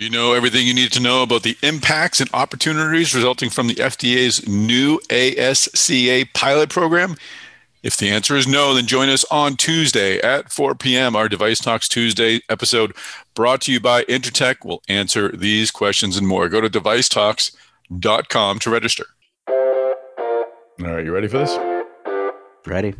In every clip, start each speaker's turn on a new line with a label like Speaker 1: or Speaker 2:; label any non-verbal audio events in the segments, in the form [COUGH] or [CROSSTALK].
Speaker 1: You know everything you need to know about the impacts and opportunities resulting from the FDA's new ASCA pilot program? If the answer is no, then join us on Tuesday at 4 p.m. Our DeviceTalks Tuesday episode brought to you by Intertek will answer these questions and more. Go to devicetalks.com to register. All right, you ready for this?
Speaker 2: Ready.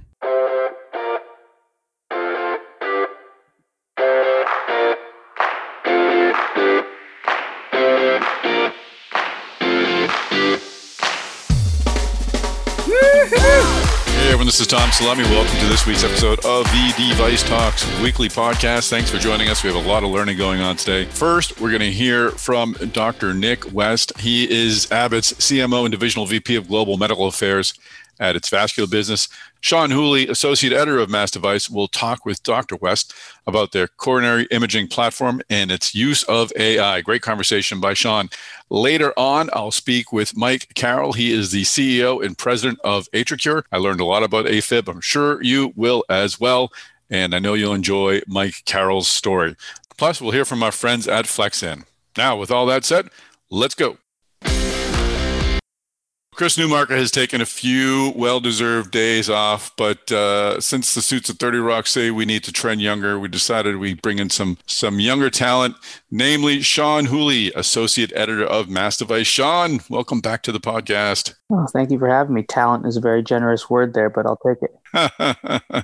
Speaker 1: This is Tom Salemi. Welcome to this week's episode of the DeviceTalks weekly podcast. Thanks for joining us. We have a lot of learning going on today. First, we're going to hear from Dr. Nick West. He is Abbott's CMO and Divisional VP of Global Medical Affairs at its vascular business. Sean Whooley, associate editor of MassDevice, will talk with Dr. West about their coronary imaging platform and its use of AI. Great conversation by Sean. Later on, I'll speak with Mike Carrel. He is the CEO and president of AtriCure. I learned a lot about AFib. I'm sure you will as well. And I know you'll enjoy Mike Carrel's story. Plus, we'll hear from our friends at Flexan. Now, with all that said, let's go. Chris Newmarker has taken a few well-deserved days off, but uh, since the suits at 30 Rock say we need to trend younger, we decided we bring in some some younger talent, namely Sean Whooley, associate editor of MassDevice. Sean, welcome back to the podcast.
Speaker 3: Oh, thank you for having me. Talent is a very generous word there, but I'll take it.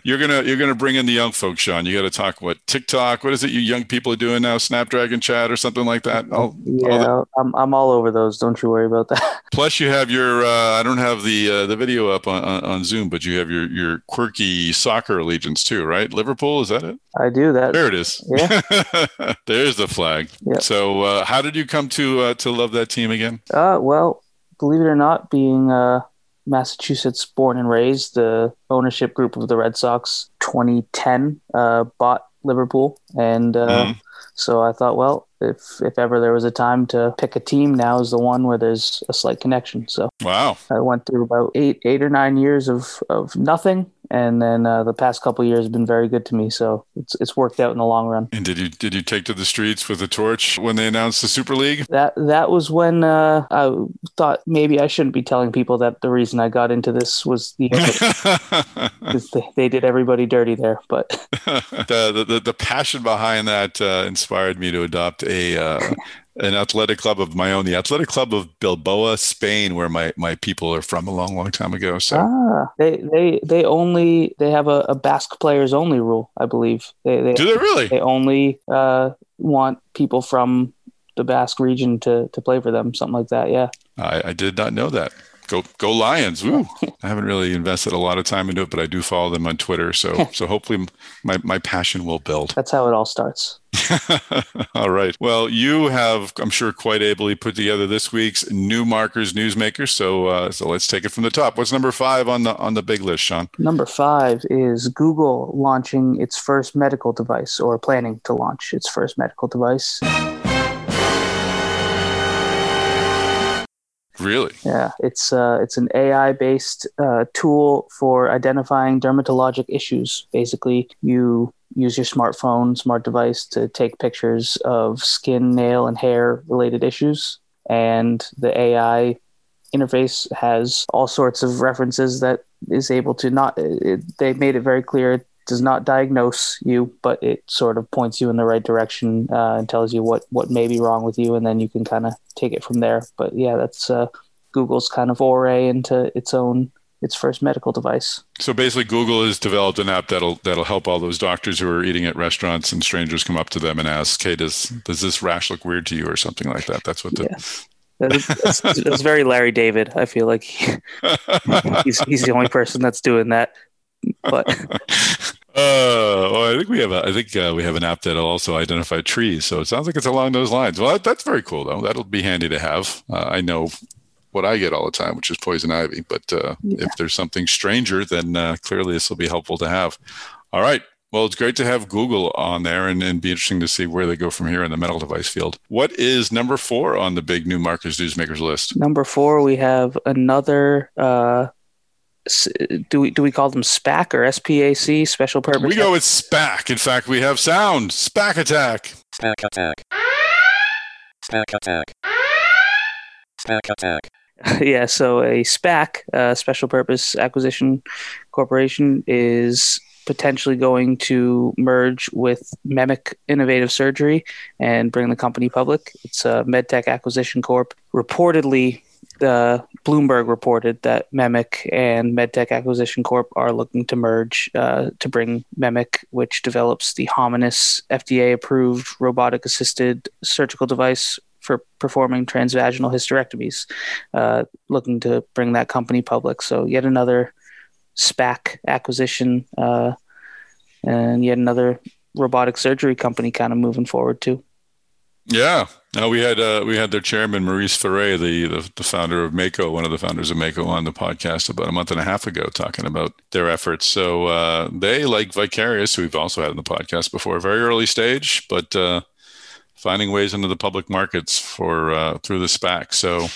Speaker 1: You're gonna you're gonna bring in the young folks, Sean. You got to talk what TikTok. What is it you young people are doing now? Snapdragon chat or something like that.
Speaker 3: I'll, yeah, I'll I'm I'm all over those. Don't you worry about that. [LAUGHS]
Speaker 1: Plus, you have your. Uh, I don't have the uh, the video up on, on, on Zoom, but you have your your quirky soccer allegiance too, right? Liverpool, is that it?
Speaker 3: I do that.
Speaker 1: There it is.
Speaker 3: Yeah. [LAUGHS]
Speaker 1: There's the flag. Yep. So, uh, how did you come to uh, to love that team again?
Speaker 3: Uh, well, believe it or not, being uh, Massachusetts born and raised, the ownership group of the Red Sox 2010 uh, bought Liverpool. And uh, mm-hmm. so I thought, well, if if ever there was a time to pick a team, now is the one where there's a slight connection. So
Speaker 1: wow,
Speaker 3: I went through about eight eight or nine years of of nothing, and then uh, the past couple years have been very good to me. So it's it's worked out in the long run.
Speaker 1: And did you did you take to the streets with a torch when they announced the Super League?
Speaker 3: That that was when uh, I thought maybe I shouldn't be telling people that the reason I got into this was the [LAUGHS] because they, they did everybody dirty there. But [LAUGHS]
Speaker 1: the, the the passion behind that uh, inspired me to adopt a uh, an athletic club of my own, the Athletic Club of Bilbao, Spain, where my, my people are from a long, long time ago. So
Speaker 3: ah, they they they only they have a, a Basque players only rule, I believe. They, they
Speaker 1: do they really?
Speaker 3: They only uh, want people from the Basque region to to play for them, something like that. Yeah,
Speaker 1: I, I did not know that go go Lions! Woo! [LAUGHS] I haven't really invested a lot of time into it, but I do follow them on Twitter. So [LAUGHS] so hopefully my my passion will build.
Speaker 3: That's how it all starts. [LAUGHS]
Speaker 1: all right. Well, you have, I'm sure, quite ably put together this week's Newmarker's newsmakers. So uh, so let's take it from the top. What's number five on the on the big list, Sean?
Speaker 3: Number five is Google launching its first medical device or planning to launch its first medical device.
Speaker 1: Really?
Speaker 3: Yeah, it's uh, it's an AI based uh, tool for identifying dermatologic issues. Basically, you use your smartphone, smart device to take pictures of skin, nail, and hair related issues, and the AI interface has all sorts of references that is able to not. It, they made it very clear it does not diagnose you, but it sort of points you in the right direction uh, and tells you what what may be wrong with you, and then you can kind of take it from there. But yeah, that's uh, Google's kind of foray into its own its first medical device.
Speaker 1: So basically, Google has developed an app that'll that'll help all those doctors who are eating at restaurants and strangers come up to them and ask, "Hey, does does this rash look weird to you?" or something like that. That's what the. Yeah.
Speaker 3: It's, it's [LAUGHS] very Larry David. I feel like he, [LAUGHS] he's he's the only person that's doing that. But [LAUGHS]
Speaker 1: Uh, well, I think we have a, I think uh, we have an app that'll also identify trees. So it sounds like it's along those lines. Well, that, that's very cool though. That'll be handy to have. Uh, I know what I get all the time, which is poison ivy. But uh, yeah. if there's something stranger, then uh, clearly this will be helpful to have. All right. Well, it's great to have Google on there and, and be interesting to see where they go from here in the medical device field. What is number four on the big Newmarker's newsmakers list?
Speaker 3: Number four, we have another uh, do we do we call them SPAC or SPAC special purpose?
Speaker 1: We go with SPAC. In fact, we have sound SPAC attack.
Speaker 4: SPAC attack.
Speaker 2: SPAC attack. SPAC attack. [LAUGHS]
Speaker 3: yeah, so a SPAC, uh, Special Purpose Acquisition Corporation, is potentially going to merge with Memic Innovative Surgery and bring the company public. It's a MedTech Acquisition Corp. Reportedly, the Bloomberg reported that Memic and MedTech Acquisition Corp are looking to merge uh, to bring Memic, which develops the Hominis FDA-approved robotic-assisted surgical device for performing transvaginal hysterectomies, uh, looking to bring that company public. So yet another SPAC acquisition, uh, and yet another robotic surgery company kind of moving forward too.
Speaker 1: Yeah, no, we had uh, we had their chairman Maurice Ferre, the, the, the founder of Mako, one of the founders of Mako, on the podcast about a month and a half ago, talking about their efforts. So uh, they, like Vicarious, who we've also had in the podcast before, very early stage, but uh, finding ways into the public markets for uh, through the SPAC. So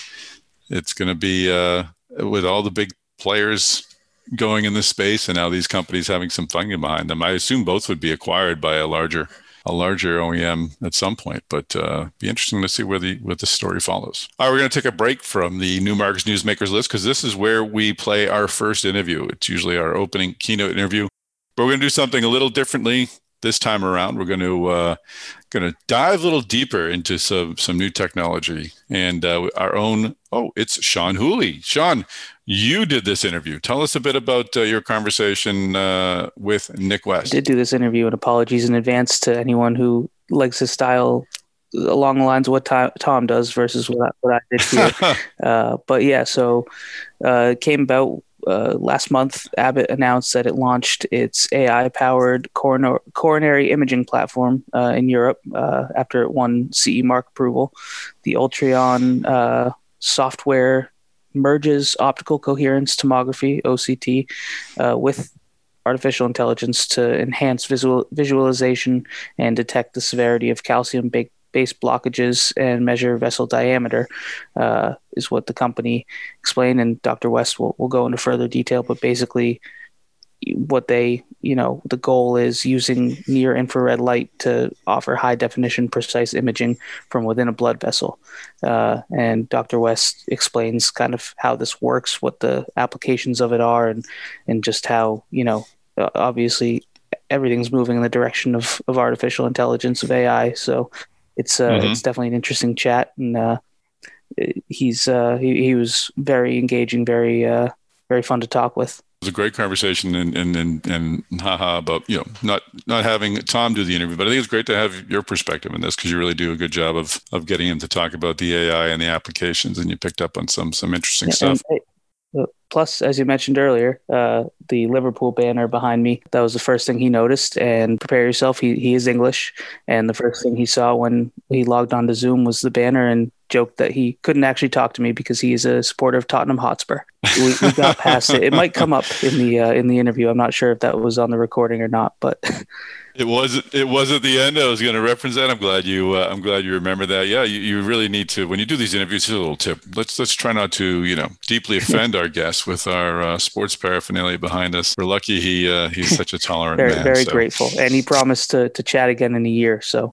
Speaker 1: it's going to be uh, with all the big players going in this space, and now these companies having some funding behind them. I assume both would be acquired by a larger a larger OEM at some point, but uh, be interesting to see where the where the story follows. All right, we're going to take a break from the Newmark's Newsmakers list because this is where we play our first interview. It's usually our opening keynote interview, but we're going to do something a little differently this time around. We're going to uh, going to dive a little deeper into some some new technology and uh, our own. Oh, it's Sean Whooley. Sean, you did this interview. Tell us a bit about uh, your conversation uh, with Nick West.
Speaker 3: I did do this interview, and apologies in advance to anyone who likes his style along the lines of what Tom does versus what I, what I did here. [LAUGHS] uh, but yeah, so uh, it came about uh, last month, Abbott announced that it launched its AI-powered coronor- coronary imaging platform uh, in Europe uh, after it won CE mark approval. The Ultreon uh, software merges optical coherence tomography (OCT) uh, with artificial intelligence to enhance visual visualization and detect the severity of calcium base blockages and measure vessel diameter uh, is what the company explained and dr west will, will go into further detail but basically what they you know the goal is using near infrared light to offer high definition precise imaging from within a blood vessel. Uh, and dr west explains kind of how this works what the applications of it are and and just how you know obviously everything's moving in the direction of, of artificial intelligence of ai so it's uh, mm-hmm. it's definitely an interesting chat, and uh, he's uh, he, he was very engaging, very uh, very fun to talk with.
Speaker 1: It was a great conversation, and and and, and haha about you know not not having Tom do the interview, but I think it's great to have your perspective in this because you really do a good job of of getting him to talk about the AI and the applications, and you picked up on some some interesting yeah, stuff.
Speaker 3: Plus, as you mentioned earlier, uh, the Liverpool banner behind me, that was the first thing he noticed. And prepare yourself, he, he is English. And the first thing he saw when he logged onto Zoom was the banner and joked that he couldn't actually talk to me because he is a supporter of Tottenham Hotspur. We, we got past it. It might come up in the uh, in the interview. I'm not sure if that was on the recording or not, but [LAUGHS]
Speaker 1: It was it was at the end. I was going to reference that. I'm glad you uh, I'm glad you remember that. Yeah, you, you really need to when you do these interviews. Here's a little tip. Let's let's try not to you know deeply [LAUGHS] offend our guests with our uh, sports paraphernalia behind us. We're lucky he uh, he's such a tolerant
Speaker 3: very,
Speaker 1: man.
Speaker 3: Very so. grateful, and he promised to to chat again in a year. So.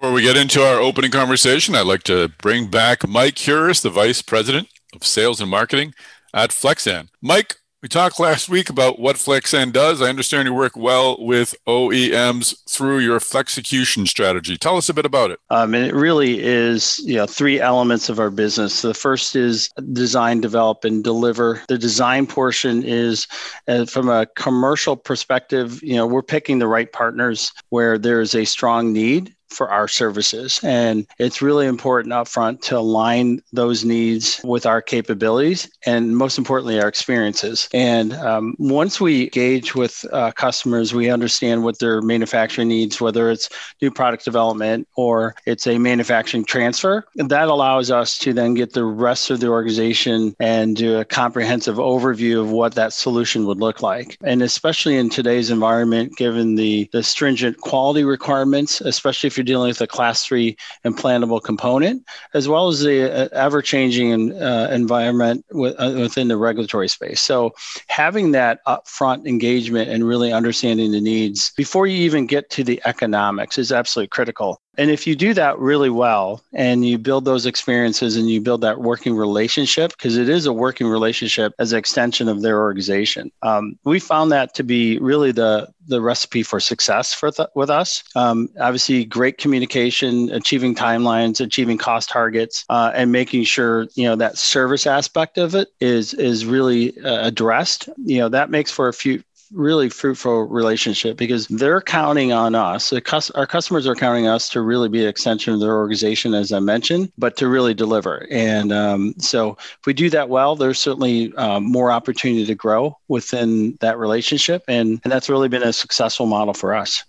Speaker 1: Before we get into our opening conversation, I'd like to bring back Mike Heuris, the Vice President of Sales and Marketing at Flexan. Mike, we talked last week about what Flexan does. I understand you work well with OEMs through your Flexecution strategy. Tell us a bit about it.
Speaker 4: Um, and it really is, you know, three elements of our business. The first is design, develop, and deliver. The design portion is, uh, from a commercial perspective, you know, we're picking the right partners where there's a strong need for our services. And it's really important upfront to align those needs with our capabilities and most importantly, our experiences. And um, once we engage with uh, customers, we understand what their manufacturing needs, whether it's new product development or it's a manufacturing transfer. And that allows us to then get the rest of the organization and do a comprehensive overview of what that solution would look like. And especially in today's environment, given the, the stringent quality requirements, especially if you're dealing with a class three implantable component, as well as the uh, ever changing uh, environment uh, within the regulatory space. So, having that upfront engagement and really understanding the needs before you even get to the economics is absolutely critical. And if you do that really well and you build those experiences and you build that working relationship, because it is a working relationship as an extension of their organization, um, we found that to be really the the recipe for success for th- with us. Um, obviously, great communication, achieving timelines, achieving cost targets, uh, and making sure you know that service aspect of it is is really uh, addressed. You know that makes for a few really fruitful relationship because they're counting on us. our customers are counting on us to really be an extension of their organization, as I mentioned, but to really deliver. And um, so if we do that well, there's certainly um, more opportunity to grow within that relationship. And, and that's really been a successful model for us.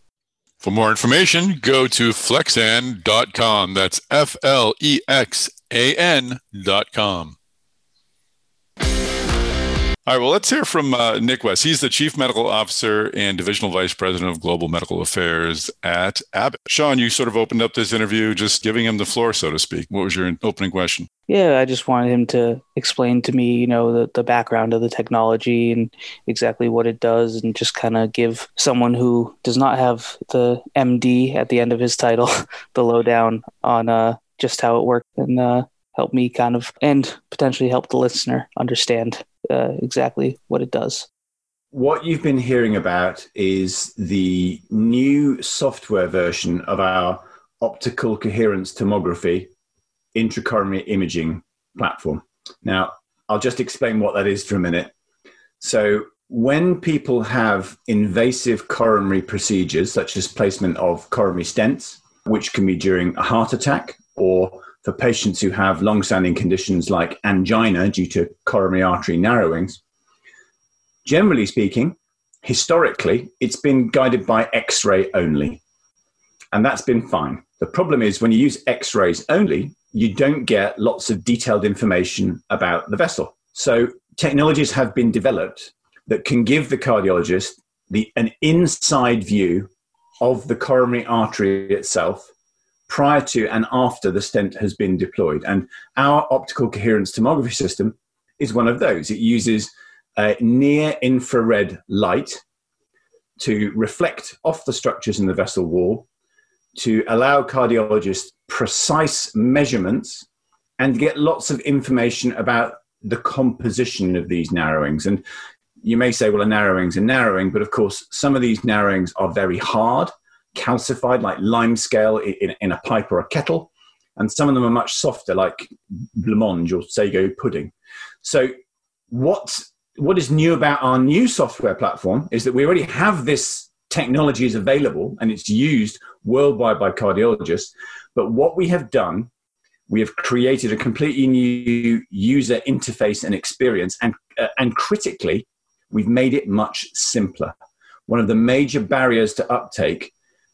Speaker 1: For more information, go to flexan.com. That's F L E X A N.com. All right, well, let's hear from uh, Nick West. He's the Chief Medical Officer and Divisional Vice President of Global Medical Affairs at Abbott. Sean, you sort of opened up this interview just giving him the floor, so to speak. What was your opening question?
Speaker 3: Yeah, I just wanted him to explain to me, you know, the, the background of the technology and exactly what it does, and just kind of give someone who does not have the MD at the end of his title [LAUGHS] the lowdown on uh, just how it works and uh, help me kind of and potentially help the listener understand uh, exactly what it does.
Speaker 5: What you've been hearing about is the new software version of our optical coherence tomography intracoronary imaging platform. Now, I'll just explain what that is for a minute. So, when people have invasive coronary procedures, such as placement of coronary stents, which can be during a heart attack or for patients who have long-standing conditions like angina due to coronary artery narrowings, generally speaking, historically, it's been guided by X-ray only. And that's been fine. The problem is when you use X-rays only, you don't get lots of detailed information about the vessel. So technologies have been developed that can give the cardiologist the, an inside view of the coronary artery itself prior to and after the stent has been deployed. And our optical coherence tomography system is one of those. It uses near infrared light to reflect off the structures in the vessel wall to allow cardiologists precise measurements and get lots of information about the composition of these narrowings. And you may say, well, a narrowing's a narrowing, but of course, some of these narrowings are very hard calcified, like limescale in, in a pipe or a kettle, and some of them are much softer, like blancmange or sago pudding. So, what what is new about our new software platform is that we already have this technology is available and it's used worldwide by cardiologists. But what we have done, we have created a completely new user interface and experience, and uh, and critically, we've made it much simpler. One of the major barriers to uptake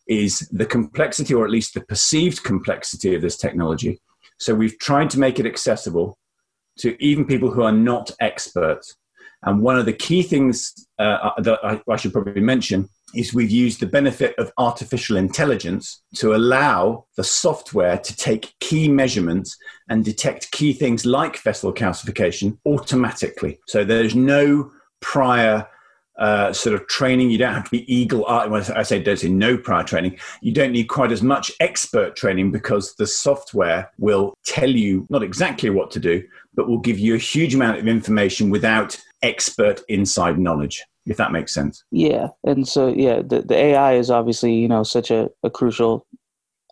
Speaker 5: is the complexity, or at least the perceived complexity of this technology. So we've tried to make it accessible to even people who are not experts. And one of the key things uh, that I, I should probably mention is we've used the benefit of artificial intelligence to allow the software to take key measurements and detect key things like vessel calcification automatically. So there's no prior uh, sort of training. You don't have to be eagle eye. I say don't say no prior training, you don't need quite as much expert training because the software will tell you not exactly what to do, but will give you a huge amount of information without expert inside knowledge. If that makes sense.
Speaker 3: Yeah, and so yeah, the the AI is obviously you know such a, a crucial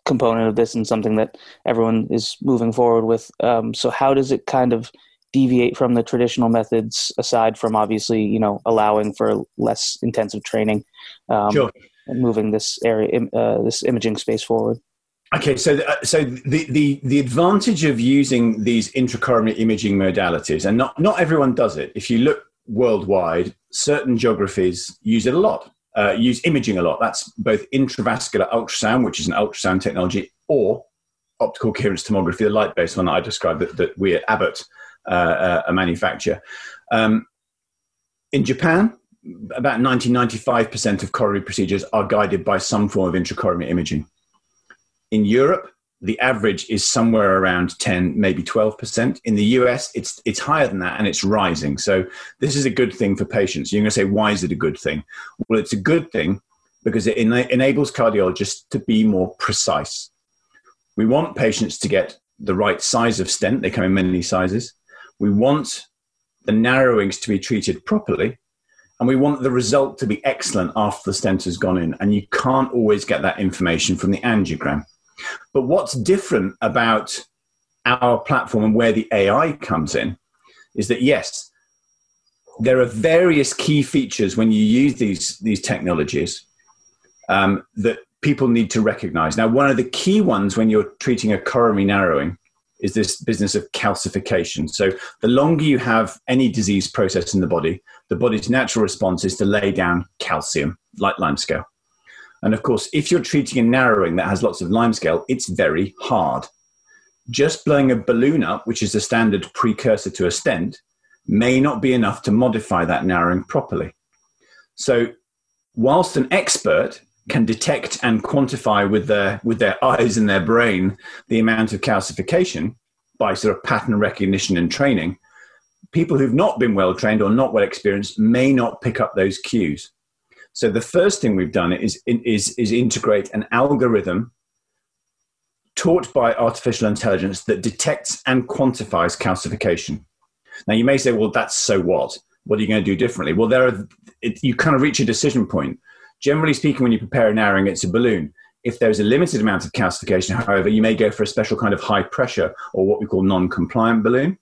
Speaker 3: component of this and something that everyone is moving forward with. Um, so how does it kind of deviate from the traditional methods aside from obviously you know allowing for less intensive training um, sure. and moving this area uh, this imaging space forward.
Speaker 5: Okay so uh, so the, the the advantage of using these intracoronary imaging modalities and not not everyone does it. If you look worldwide certain geographies use it a lot uh, use imaging a lot. That's both intravascular ultrasound which is an ultrasound technology or optical coherence tomography the light based one that i described that, that we at abbott uh, a manufacturer. Um, in Japan, about 90 95% of coronary procedures are guided by some form of intracoronary imaging. In Europe, the average is somewhere around 10, maybe 12%. In the US, it's, it's higher than that and it's rising. So, this is a good thing for patients. You're going to say, why is it a good thing? Well, it's a good thing because it ena- enables cardiologists to be more precise. We want patients to get the right size of stent. They come in many sizes. We want the narrowings to be treated properly. And we want the result to be excellent after the stent has gone in. And you can't always get that information from the angiogram. But what's different about our platform and where the AI comes in is that, yes, there are various key features when you use these, these technologies um, that people need to recognize. Now, one of the key ones when you're treating a coronary narrowing is this business of calcification. So, the longer you have any disease process in the body, the body's natural response is to lay down calcium, like limescale. And of course, if you're treating a narrowing that has lots of limescale, it's very hard. Just blowing a balloon up, which is a standard precursor to a stent, may not be enough to modify that narrowing properly. So, whilst an expert can detect and quantify with their with their eyes and their brain the amount of calcification by sort of pattern recognition and training. People who've not been well trained or not well experienced may not pick up those cues. So the first thing we've done is is is integrate an algorithm taught by artificial intelligence that detects and quantifies calcification. Now you may say well that's so what? What are you going to do differently? Well there are it, you kind of reach a decision point Generally speaking, when you prepare a narrowing, it's a balloon. If there's a limited amount of calcification, however, you may go for a special kind of high pressure or what we call non compliant balloon.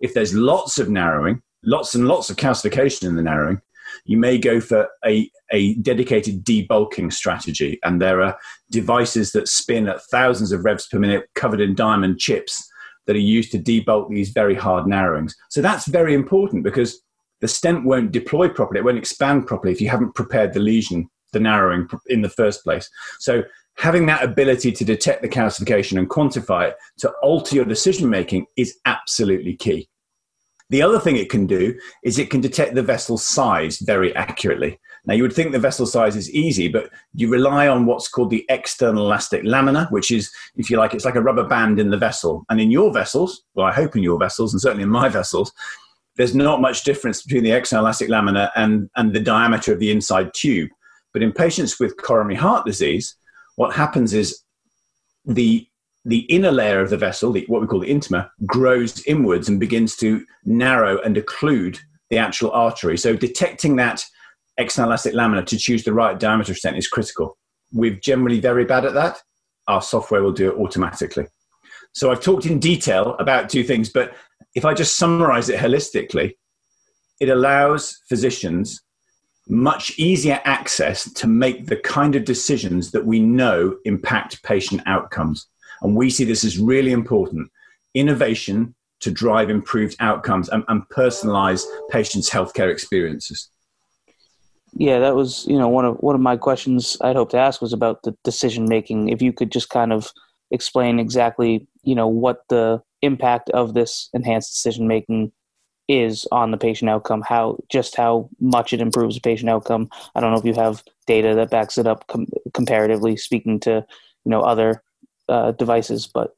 Speaker 5: If there's lots of narrowing, lots and lots of calcification in the narrowing, you may go for a, a dedicated debulking strategy. And there are devices that spin at thousands of revs per minute covered in diamond chips that are used to debulk these very hard narrowings. So that's very important because the stent won't deploy properly, it won't expand properly if you haven't prepared the lesion the narrowing in the first place. So having that ability to detect the calcification and quantify it to alter your decision making is absolutely key. The other thing it can do is it can detect the vessel size very accurately. Now, you would think the vessel size is easy, but you rely on what's called the external elastic lamina, which is, if you like, it's like a rubber band in the vessel. And in your vessels, well, I hope in your vessels, and certainly in my [LAUGHS] vessels, there's not much difference between the external elastic lamina and, and the diameter of the inside tube. But in patients with coronary heart disease, what happens is the the inner layer of the vessel, the, what we call the intima, grows inwards and begins to narrow and occlude the actual artery. So detecting that external elastic lamina to choose the right diameter stent is critical. We're generally very bad at that. Our software will do it automatically. So I've talked in detail about two things, but if I just summarize it holistically, it allows physicians much easier access to make the kind of decisions that we know impact patient outcomes. And we see this as really important innovation to drive improved outcomes and, and personalize patients' healthcare experiences.
Speaker 3: Yeah, that was you know one of one of my questions I'd hope to ask was about the decision making. If you could just kind of explain exactly you know what the impact of this enhanced decision making is on the patient outcome, how just how much it improves the patient outcome. I don't know if you have data that backs it up com- comparatively speaking to you know other uh, devices, but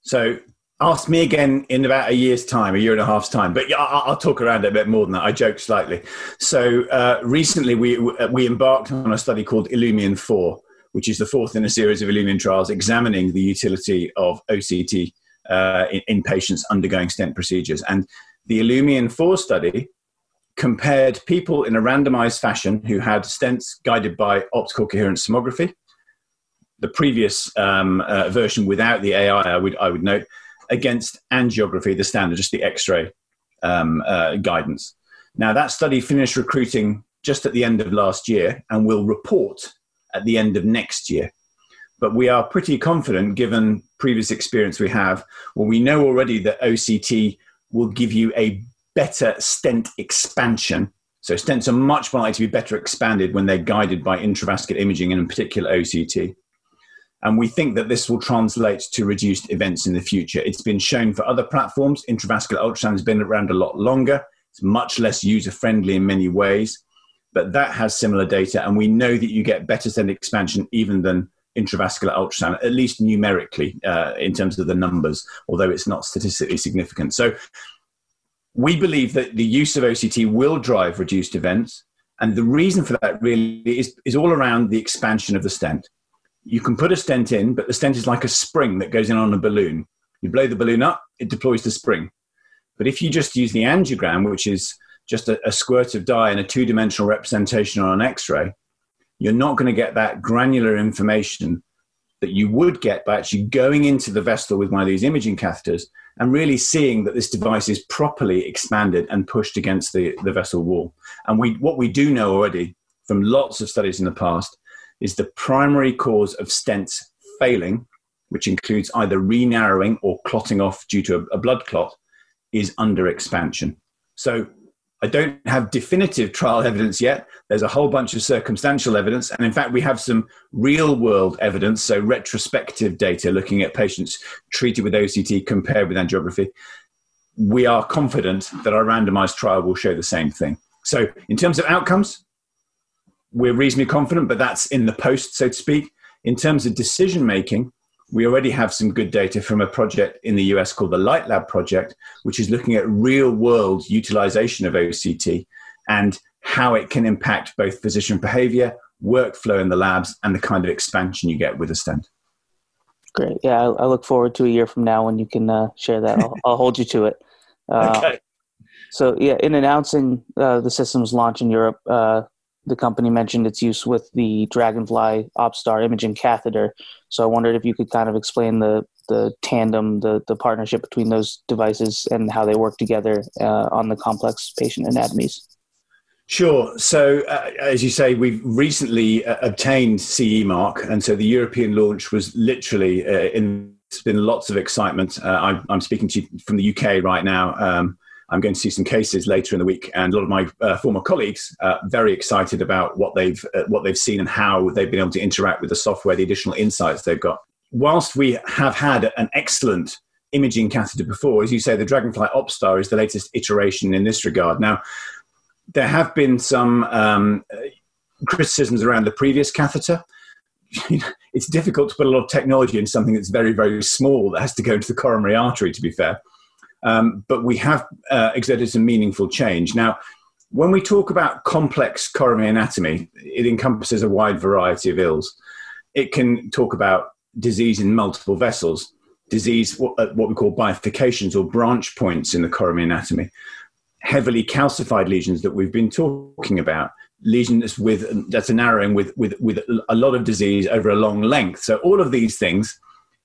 Speaker 5: so ask me again in about a year's time, a year and a half's time. But yeah, I'll, talk around it a bit more than that. I joke slightly. So uh, recently, we we embarked on a study called ILUMIEN Four, which is the fourth in a series of ILUMIEN trials examining the utility of OCT uh, in, in, patients undergoing stent procedures. And the ILUMIEN 4 study compared people in a randomized fashion who had stents guided by optical coherence tomography. The previous um, uh, version without the AI, I would, I would note, against angiography, the standard, just the X ray um, uh, guidance. Now, that study finished recruiting just at the end of last year and will report at the end of next year. But we are pretty confident, given previous experience we have, well, we know already that OCT will give you a better stent expansion. So stents are much more likely to be better expanded when they're guided by intravascular imaging and in particular OCT. And we think that this will translate to reduced events in the future. It's been shown for other platforms. Intravascular ultrasound has been around a lot longer. It's much less user friendly in many ways, but that has similar data. And we know that you get better stent expansion even than intravascular ultrasound, at least numerically uh, in terms of the numbers, although it's not statistically significant. So we believe that the use of OCT will drive reduced events. And the reason for that really is, is all around the expansion of the stent. you can put a stent in, but the stent is like a spring that goes in on a balloon. You blow the balloon up, it deploys the spring. But if you just use the angiogram, which is just a, a squirt of dye and a two dimensional representation on an x ray, you're not going to get that granular information that you would get by actually going into the vessel with one of these imaging catheters and really seeing that this device is properly expanded and pushed against the, the vessel wall. And we, what we do know already from lots of studies in the past is the primary cause of stents failing, which includes either re-narrowing or clotting off due to a, a blood clot, is under expansion. So I don't have definitive trial evidence yet. There's a whole bunch of circumstantial evidence. And in fact, we have some real world evidence, so retrospective data looking at patients treated with OCT compared with angiography. We are confident that our randomized trial will show the same thing. So, in terms of outcomes, we're reasonably confident, but that's in the post, so to speak. In terms of decision making, we already have some good data from a project in the US called the LightLab project, which is looking at real world utilization of OCT and how it can impact both physician behavior, workflow in the labs, and the kind of expansion you get with a stent.
Speaker 3: Great. Yeah, I, I look forward to a year from now when you can uh, share that. I'll, I'll, hold you to it. [LAUGHS] Uh, okay. So, yeah, in announcing uh, the system's launch in Europe, uh, the company mentioned its use with the Dragonfly OpStar imaging catheter. So I wondered if you could kind of explain the the tandem, the the partnership between those devices and how they work together uh, on the complex patient anatomies.
Speaker 5: Sure. So, uh, as you say, we've recently uh, obtained CE mark, and so the European launch was literally uh, in. It's been lots of excitement. Uh, I'm, I'm, speaking to you from the UK right now. Um, I'm going to see some cases later in the week, and a lot of my uh, former colleagues are very excited about what they've uh, what they've seen and how they've been able to interact with the software, the additional insights they've got. Whilst we have had an excellent imaging catheter before, as you say, the Dragonfly OpStar is the latest iteration in this regard. Now, there have been some um, criticisms around the previous catheter. [LAUGHS] it's difficult to put a lot of technology in something that's very, very small that has to go into the coronary artery. To be fair. Um, but we have uh, exerted some meaningful change. Now, when we talk about complex coronary anatomy, it encompasses a wide variety of ills. It can talk about disease in multiple vessels, disease, what, what we call bifurcations or branch points in the coronary anatomy, heavily calcified lesions that we've been talking about, lesions with that's a narrowing with, with, with a lot of disease over a long length. So all of these things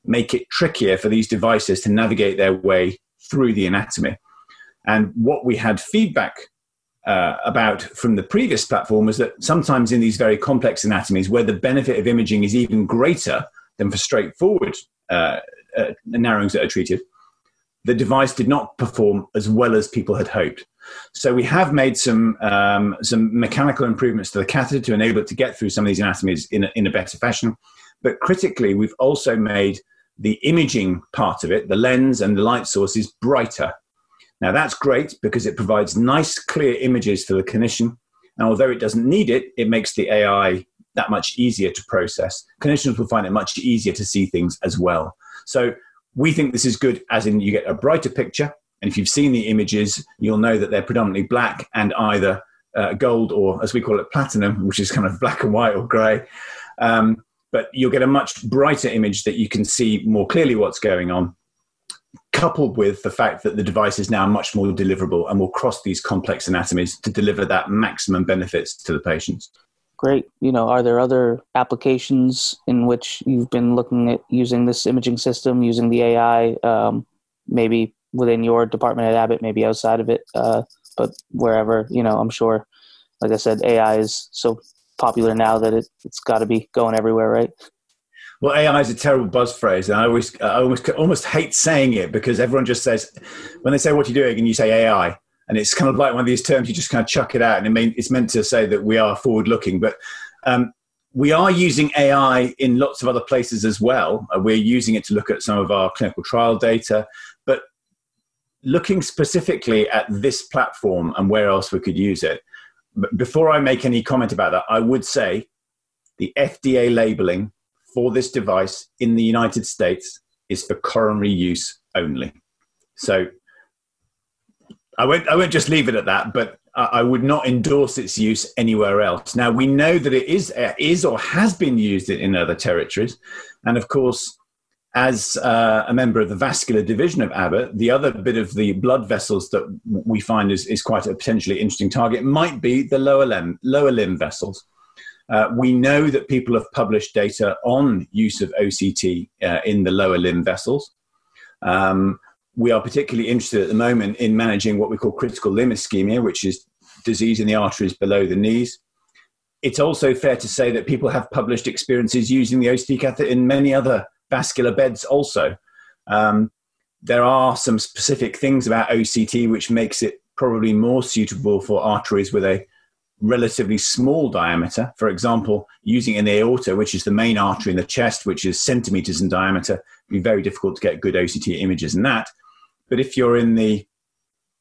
Speaker 5: make it trickier for these devices to navigate their way through the anatomy. And what we had feedback uh, about from the previous platform was that sometimes in these very complex anatomies, where the benefit of imaging is even greater than for straightforward uh, uh, narrowings that are treated, the device did not perform as well as people had hoped. So we have made some um, some mechanical improvements to the catheter to enable it to get through some of these anatomies in a, in a better fashion. But critically, we've also made the imaging part of it, the lens and the light source, is brighter. Now, that's great because it provides nice, clear images for the clinician. And although it doesn't need it, it makes the AI that much easier to process. Clinicians will find it much easier to see things as well. So, we think this is good, as in you get a brighter picture. And if you've seen the images, you'll know that they're predominantly black and either uh, gold or, as we call it, platinum, which is kind of [LAUGHS] black and white or grey. Um, but you'll get a much brighter image that you can see more clearly what's going on coupled with the fact that the device is now much more deliverable and will cross these complex anatomies to deliver that maximum benefits to the patients.
Speaker 3: Great. You know are there other applications in which you've been looking at using this imaging system using the ai um, maybe within your department at abbott maybe outside of it uh, but wherever you know i'm sure like i said ai is so popular now that it, it's got to be going everywhere, right?
Speaker 5: Well, AI is a terrible buzz phrase, and I always, I almost, almost hate saying it because everyone just says, when they say what you're doing, and you say AI, and it's kind of like one of these terms you just kind of chuck it out, and it mean, it's meant to say that we are forward looking, but um, we are using AI in lots of other places as well. Uh, we're using it to look at some of our clinical trial data, but looking specifically at this platform and where else we could use it, before I make any comment about that, I would say the FDA labeling for this device in the United States is for coronary use only. So I won't. I won't just leave it at that. But I would not endorse its use anywhere else. Now we know that it is is or has been used in other territories, and of course, as uh, a member of the vascular division of Abbott, the other bit of the blood vessels that we find is, is quite a potentially interesting target might be the lower limb lower limb vessels. Uh, we know that people have published data on use of OCT uh, in the lower limb vessels. Um, we are particularly interested at the moment in managing what we call critical limb ischemia, which is disease in the arteries below the knees. It's also fair to say that people have published experiences using the OCT catheter in many other vascular beds also. Um, there are some specific things about OCT which makes it probably more suitable for arteries with a relatively small diameter. For example, using an aorta, which is the main artery in the chest, which is centimeters in diameter, be very difficult to get good OCT images in that. But if you're in the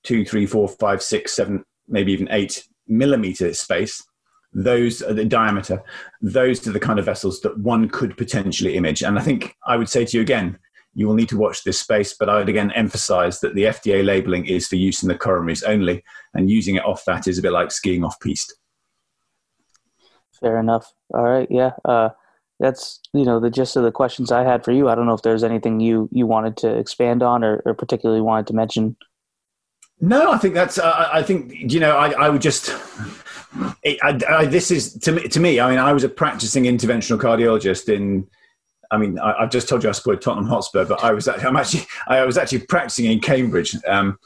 Speaker 5: two, three, four, five, six, seven, maybe even eight millimeter space, those are the diameter, those are the kind of vessels that one could potentially image. And I think I would say to you again, you will need to watch this space, but I would again emphasize that the FDA labeling is for use in the coronaries only, and using it off that is a bit like skiing off piste.
Speaker 3: Fair enough. All right. Yeah. Uh, that's you know the gist of the questions I had for you. I don't know if there's anything you you wanted to expand on or, or particularly wanted to mention.
Speaker 5: No, I think that's. Uh, I think you know. I, I would just. I, I, this is to me. To me, I mean, I was a practicing interventional cardiologist in. I mean, I, have just told you I supported Tottenham Hotspur, but I was. I'm actually. I was actually practicing in Cambridge. Um,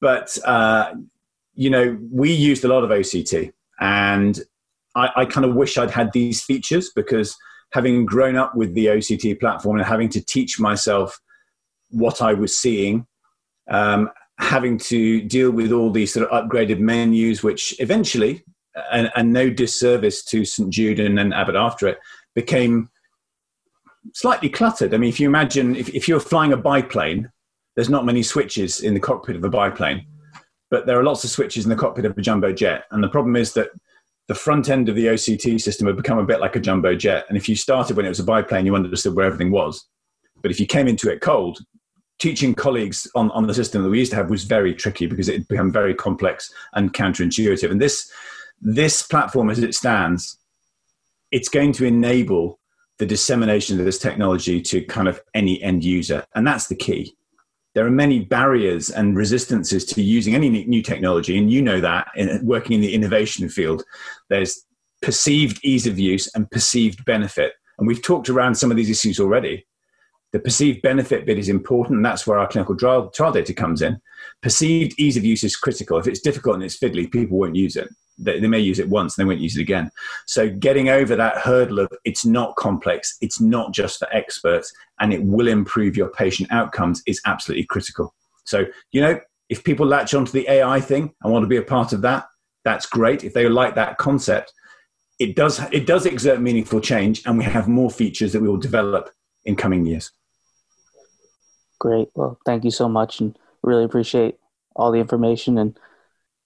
Speaker 5: but uh, you know, we used a lot of OCT, and I, I kind of wish I'd had these features because having grown up with the OCT platform and having to teach myself what I was seeing, um, having to deal with all these sort of upgraded menus, which eventually, and, and no disservice to St Jude and then Abbott after it, became slightly cluttered. I mean, if you imagine if, if you're flying a biplane, there's not many switches in the cockpit of a biplane, but there are lots of switches in the cockpit of a jumbo jet. And the problem is that the front end of the OCT system had become a bit like a jumbo jet. And if you started when it was a biplane, you understood where everything was. But if you came into it cold, teaching colleagues on, on the system that we used to have was very tricky because it had become very complex and counterintuitive. And this, this platform, as it stands, it's going to enable the dissemination of this technology to kind of any end user. And that's the key there are many barriers and resistances to using any new technology, and you know that in working in the innovation field. There's perceived ease of use and perceived benefit, and we've talked around some of these issues already. The perceived benefit bit is important, that's where our clinical trial, trial data comes in. Perceived ease of use is critical. If it's difficult and it's fiddly, people won't use it they, they may use it once and they won't use it again. So getting over that hurdle of it's not complex, it's not just for experts, and it will improve your patient outcomes is absolutely critical. So, you know, if people latch onto the AI thing and want to be a part of that, that's great. If they like that concept, it does it does exert meaningful change, and we have more features that we will develop in coming years.
Speaker 3: Great. Well, thank you so much, and really appreciate all the information. And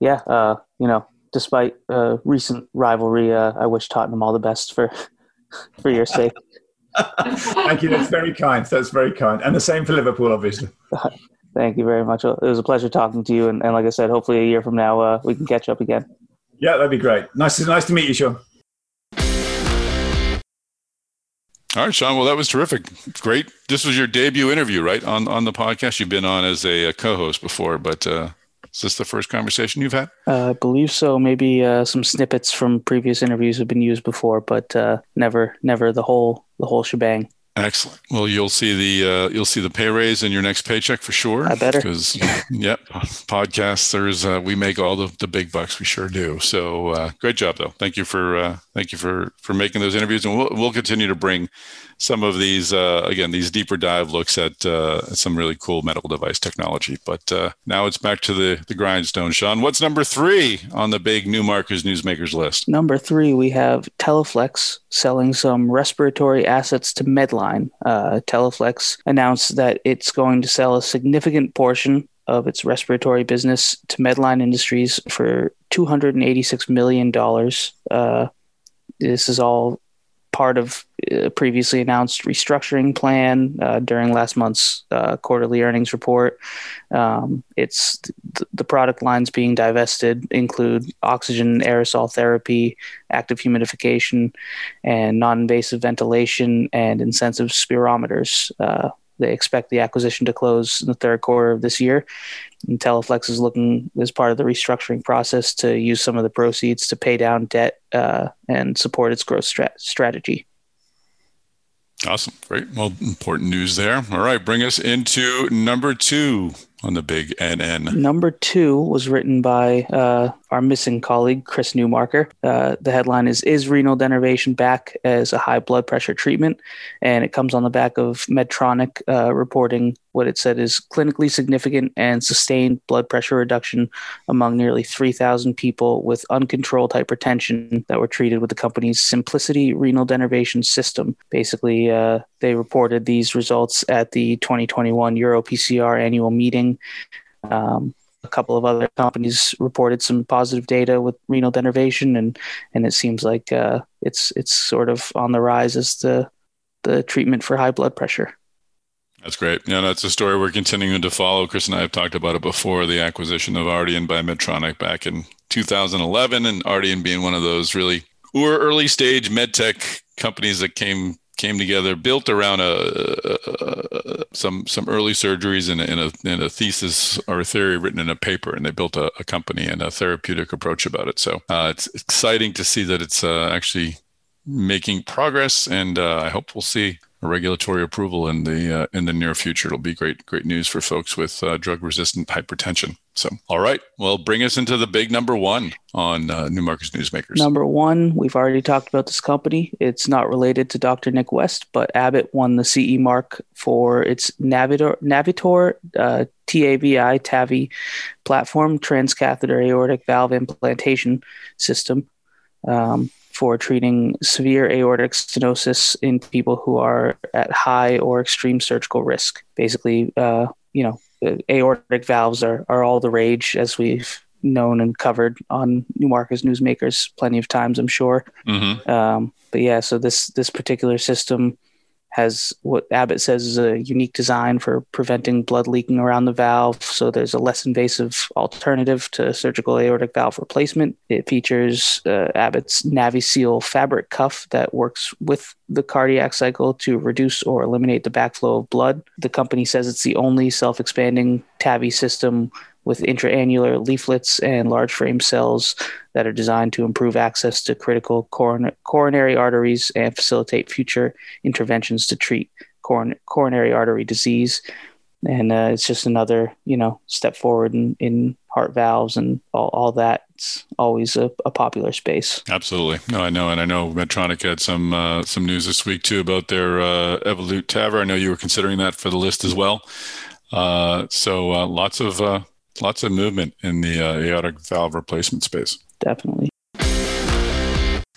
Speaker 3: yeah, uh, you know, despite uh, recent rivalry, uh, I wish Tottenham all the best for [LAUGHS] for your sake. [LAUGHS]
Speaker 5: Thank you. That's very kind. That's very kind. And the same for Liverpool, obviously. [LAUGHS]
Speaker 3: Thank you very much. It was a pleasure talking to you. And, and like I said, hopefully a year from now uh, we can catch up again.
Speaker 5: Yeah, that'd be great. Nice, to, nice to meet you, Sean.
Speaker 1: All right, Sean. Well, that was terrific. Great. This was your debut interview, right, on on the podcast. You've been on as a, a co-host before, but uh, is this the first conversation you've had?
Speaker 3: Uh, I believe so. Maybe uh, some snippets from previous interviews have been used before, but uh, never, never the whole the whole shebang.
Speaker 1: Excellent. Well, you'll see the uh, you'll see the pay raise in your next paycheck for sure.
Speaker 3: I better
Speaker 1: because yep, podcasters uh, we make all the, the big bucks. We sure do. So uh, great job though. Thank you for uh, thank you for for making those interviews, and we'll we'll continue to bring some of these uh, again these deeper dive looks at uh, some really cool medical device technology. But uh, now it's back to the the grindstone. Sean, what's number three on the big Newmarker's newsmakers list?
Speaker 3: Number three, we have Teleflex selling some respiratory assets to Medline. Uh, Teleflex announced that it's going to sell a significant portion of its respiratory business to Medline Industries for $286 million. Uh, this is all part of a previously announced restructuring plan uh, during last month's uh, quarterly earnings report. Um, it's th- the product lines being divested include oxygen aerosol therapy, active humidification, and non-invasive ventilation and incentive spirometers. Uh, they expect the acquisition to close in the third quarter of this year. And Teleflex is looking as part of the restructuring process to use some of the proceeds to pay down debt uh, and support its growth strat- strategy.
Speaker 1: Awesome. Great. Well, important news there. All right. Bring us into number two on the big NN.
Speaker 3: Number two was written by uh, our missing colleague, Chris Newmarker. Uh, the headline is Is renal denervation back as a high blood pressure treatment? And it comes on the back of Medtronic uh, reporting what it said is clinically significant and sustained blood pressure reduction among nearly 3,000 people with uncontrolled hypertension that were treated with the company's Symplicity renal denervation system. Basically, uh, they reported these results at the 2021 EuroPCR annual meeting. Um, a couple of other companies reported some positive data with renal denervation, and and it seems like uh, it's it's sort of on the rise as the the treatment for high blood pressure.
Speaker 1: That's great. Yeah, that's a story we're continuing to follow. Chris and I have talked about it before the acquisition of Ardian by Medtronic back in 2011, and Ardian being one of those really early stage medtech companies that came came together, built around a, a, some some early surgeries and a, a, a, thesis or a theory written in a paper, and they built a, company and a therapeutic approach about it. So uh, it's exciting to see that it's uh, actually making progress, and uh, I hope we'll see regulatory approval in the uh, in the near future. It'll be great great news for folks with uh, drug resistant hypertension. So, all right, well, bring us into the big number one on uh, Newmarker's Newsmakers.
Speaker 3: Number one, we've already talked about this company. It's not related to Dr. Nick West, but Abbott won the CE mark for its Navitor Navitor uh, TAVI TAVI platform transcatheter aortic valve implantation system. Um, for treating severe aortic stenosis in people who are at high or extreme surgical risk. Basically, uh, you know, aortic valves are, are all the rage, as we've known and covered on Newmarker's Newsmakers plenty of times, I'm sure. Mm-hmm. Um, but yeah, so this this particular system has what Abbott says is a unique design for preventing blood leaking around the valve. So there's a less invasive alternative to surgical aortic valve replacement. It features uh, Abbott's NaviSeal fabric cuff that works with the cardiac cycle to reduce or eliminate the backflow of blood. The company says it's the only self expanding TAVI system with intraannular leaflets and large frame cells that are designed to improve access to critical coron- coronary arteries and facilitate future interventions to treat coron- coronary artery disease. And uh, it's just another, you know, step forward in, in heart valves and all, all that. It's always a, a popular space.
Speaker 1: Absolutely. No, I know. And I know Medtronic had some uh, some news this week, too, about their uh, Evolut TAVR. I know you were considering that for the list as well. Uh, so uh, lots of uh, lots of movement in the uh, aortic valve replacement space.
Speaker 3: Definitely.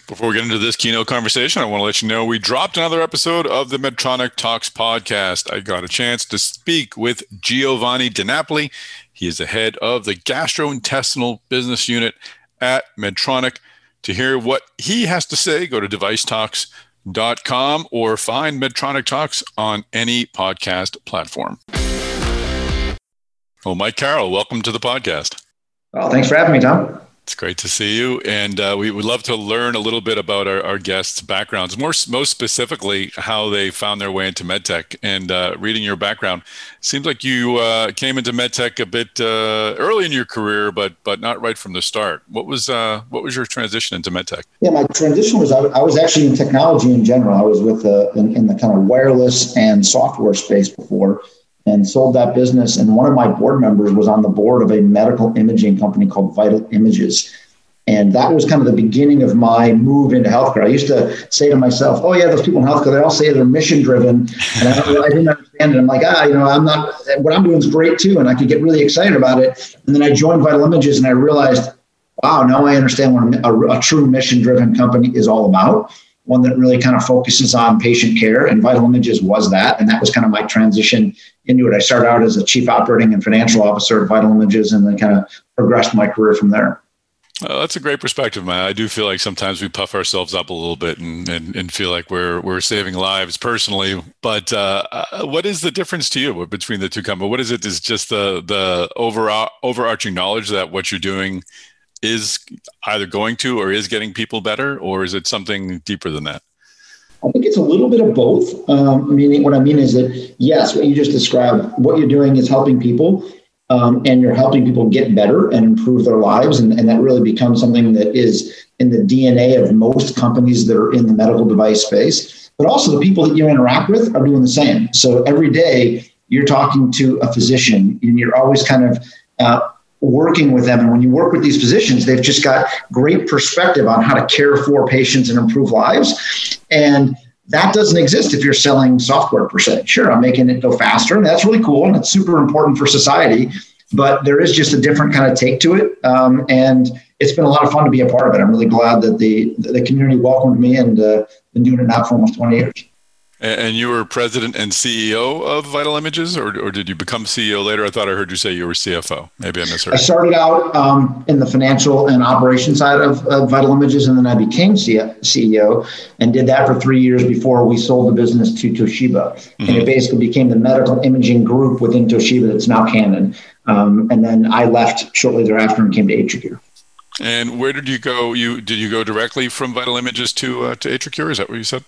Speaker 1: Before we get into this keynote conversation, I want to let you know we dropped another episode of the Medtronic Talks podcast. I got a chance to speak with Giovanni DiNapoli. He is the head of the gastrointestinal business unit at Medtronic. To hear what he has to say, go to devicetalks.com or find Medtronic Talks on any podcast platform. Well, Mike Carrel, welcome to the podcast.
Speaker 6: Well, thanks for having me, Tom.
Speaker 1: It's great to see you. And uh, we would love to learn a little bit about our, our, guests' backgrounds, more most specifically, how they found their way into medtech. And uh, reading your background, seems like you uh, came into medtech a bit uh, early in your career, but but not right from the start. What was uh, what was your transition into medtech?
Speaker 6: Yeah, my transition was I was actually in technology in general. I was with the in, in the kind of wireless and software space before and sold that business. And one of my board members was on the board of a medical imaging company called Vital Images. And that was kind of the beginning of my move into healthcare. I used to say to myself, "Oh yeah, those people in healthcare, they all say they're mission driven," and I, I, didn't understand it. I'm like, ah, you know, I'm not. What I'm doing is great too, and I could get really excited about it. And then I joined Vital Images, and I realized, wow, now I understand what a, a true mission driven company is all about one that really kind of focuses on patient care, and Vital Images was that. And that was kind of my transition into it. I started out as a chief operating and financial officer at Vital Images and then kind of progressed my career from there.
Speaker 1: Uh, that's a great perspective, man. I do feel like sometimes we puff ourselves up a little bit and, and, and feel like we're we're saving lives personally. But uh, uh, what is the difference to you between the two companies? What is it? Is just the the overall overarching knowledge that what you're doing is either going to or is getting people better, or is it something deeper than that?
Speaker 6: I think it's a little bit of both. Um, meaning, what I mean is that yes, what you just described, what you're doing is helping people, um, and you're helping people get better and improve their lives. And, and that really becomes something that is in the DNA of most companies that are in the medical device space. But also, the people that you interact with are doing the same. So every day, you're talking to a physician, and you're always kind of uh, working with them. And when you work with these physicians, they've just got great perspective on how to care for patients and improve lives. And that doesn't exist if you're selling software per se. Sure, I'm making it go faster, and that's really cool, and it's super important for society. But there is just a different kind of take to it, um, and it's been a lot of fun to be a part of it. I'm really glad that the the community welcomed me, and uh, been doing it now for almost 20 years.
Speaker 1: And you were president and CEO of Vital Images, or, or did you become CEO later? I thought I heard you say you were CFO. Maybe I misheard.
Speaker 6: I started out um, in the financial and operation side of, of, Vital Images, and then I became CEO and did that for three years before we sold the business to Toshiba. Mm-hmm. And it basically became the medical imaging group within Toshiba that's now Canon. Um, and then I left shortly thereafter and came to AtriCure.
Speaker 1: And where did you go? You did you go directly from Vital Images to uh, to AtriCure? Is that what you said?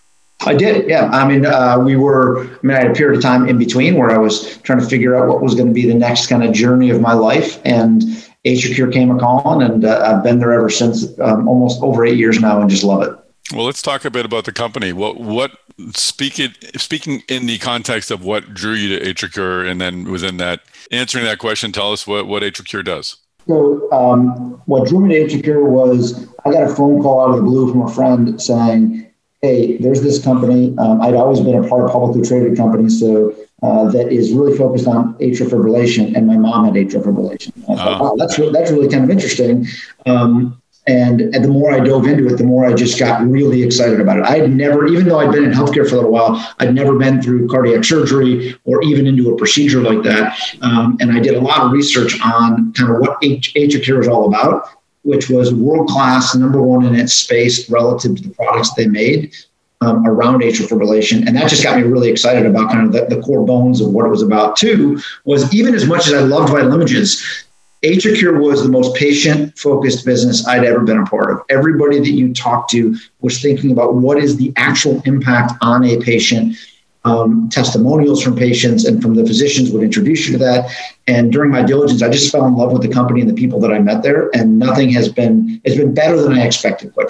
Speaker 6: I did, yeah. I mean, uh, we were, I mean, I had a period of time in between where I was trying to figure out what was going to be the next kind of journey of my life. And AtriCure came a calling, and uh, I've been there ever since, um, almost over eight years now, and just love it.
Speaker 1: Well, let's talk a bit about the company. What, what speaking speaking in the context of what drew you to AtriCure, and then within that, answering that question, tell us what what AtriCure does.
Speaker 6: So, um, what drew me to AtriCure was I got a phone call out of the blue from a friend saying, hey, there's this company. Um, I'd always been a part of publicly traded companies, so uh, that is really focused on atrial fibrillation, and my mom had atrial fibrillation. I thought, uh-huh. wow, that's really, that's really kind of interesting. Um, and, and, the more I dove into it, the more I just got really excited about it. I had never, even though I'd been in healthcare for a little while, I'd never been through cardiac surgery or even into a procedure like that. Um, and I did a lot of research on kind of what AtriCure is all about which was world class, number one in its space relative to the products they made um, around atrial fibrillation. And that just got me really excited about kind of the, the core bones of what it was about. Too was even as much as I loved Vital Images, AtriCure was the most patient focused business I'd ever been a part of. Everybody that you talked to was thinking about what is the actual impact on a patient um, testimonials from patients and from the physicians would introduce you to that. And during my diligence, I just fell in love with the company and the people that I met there. And nothing has been has been better than I expected, quite.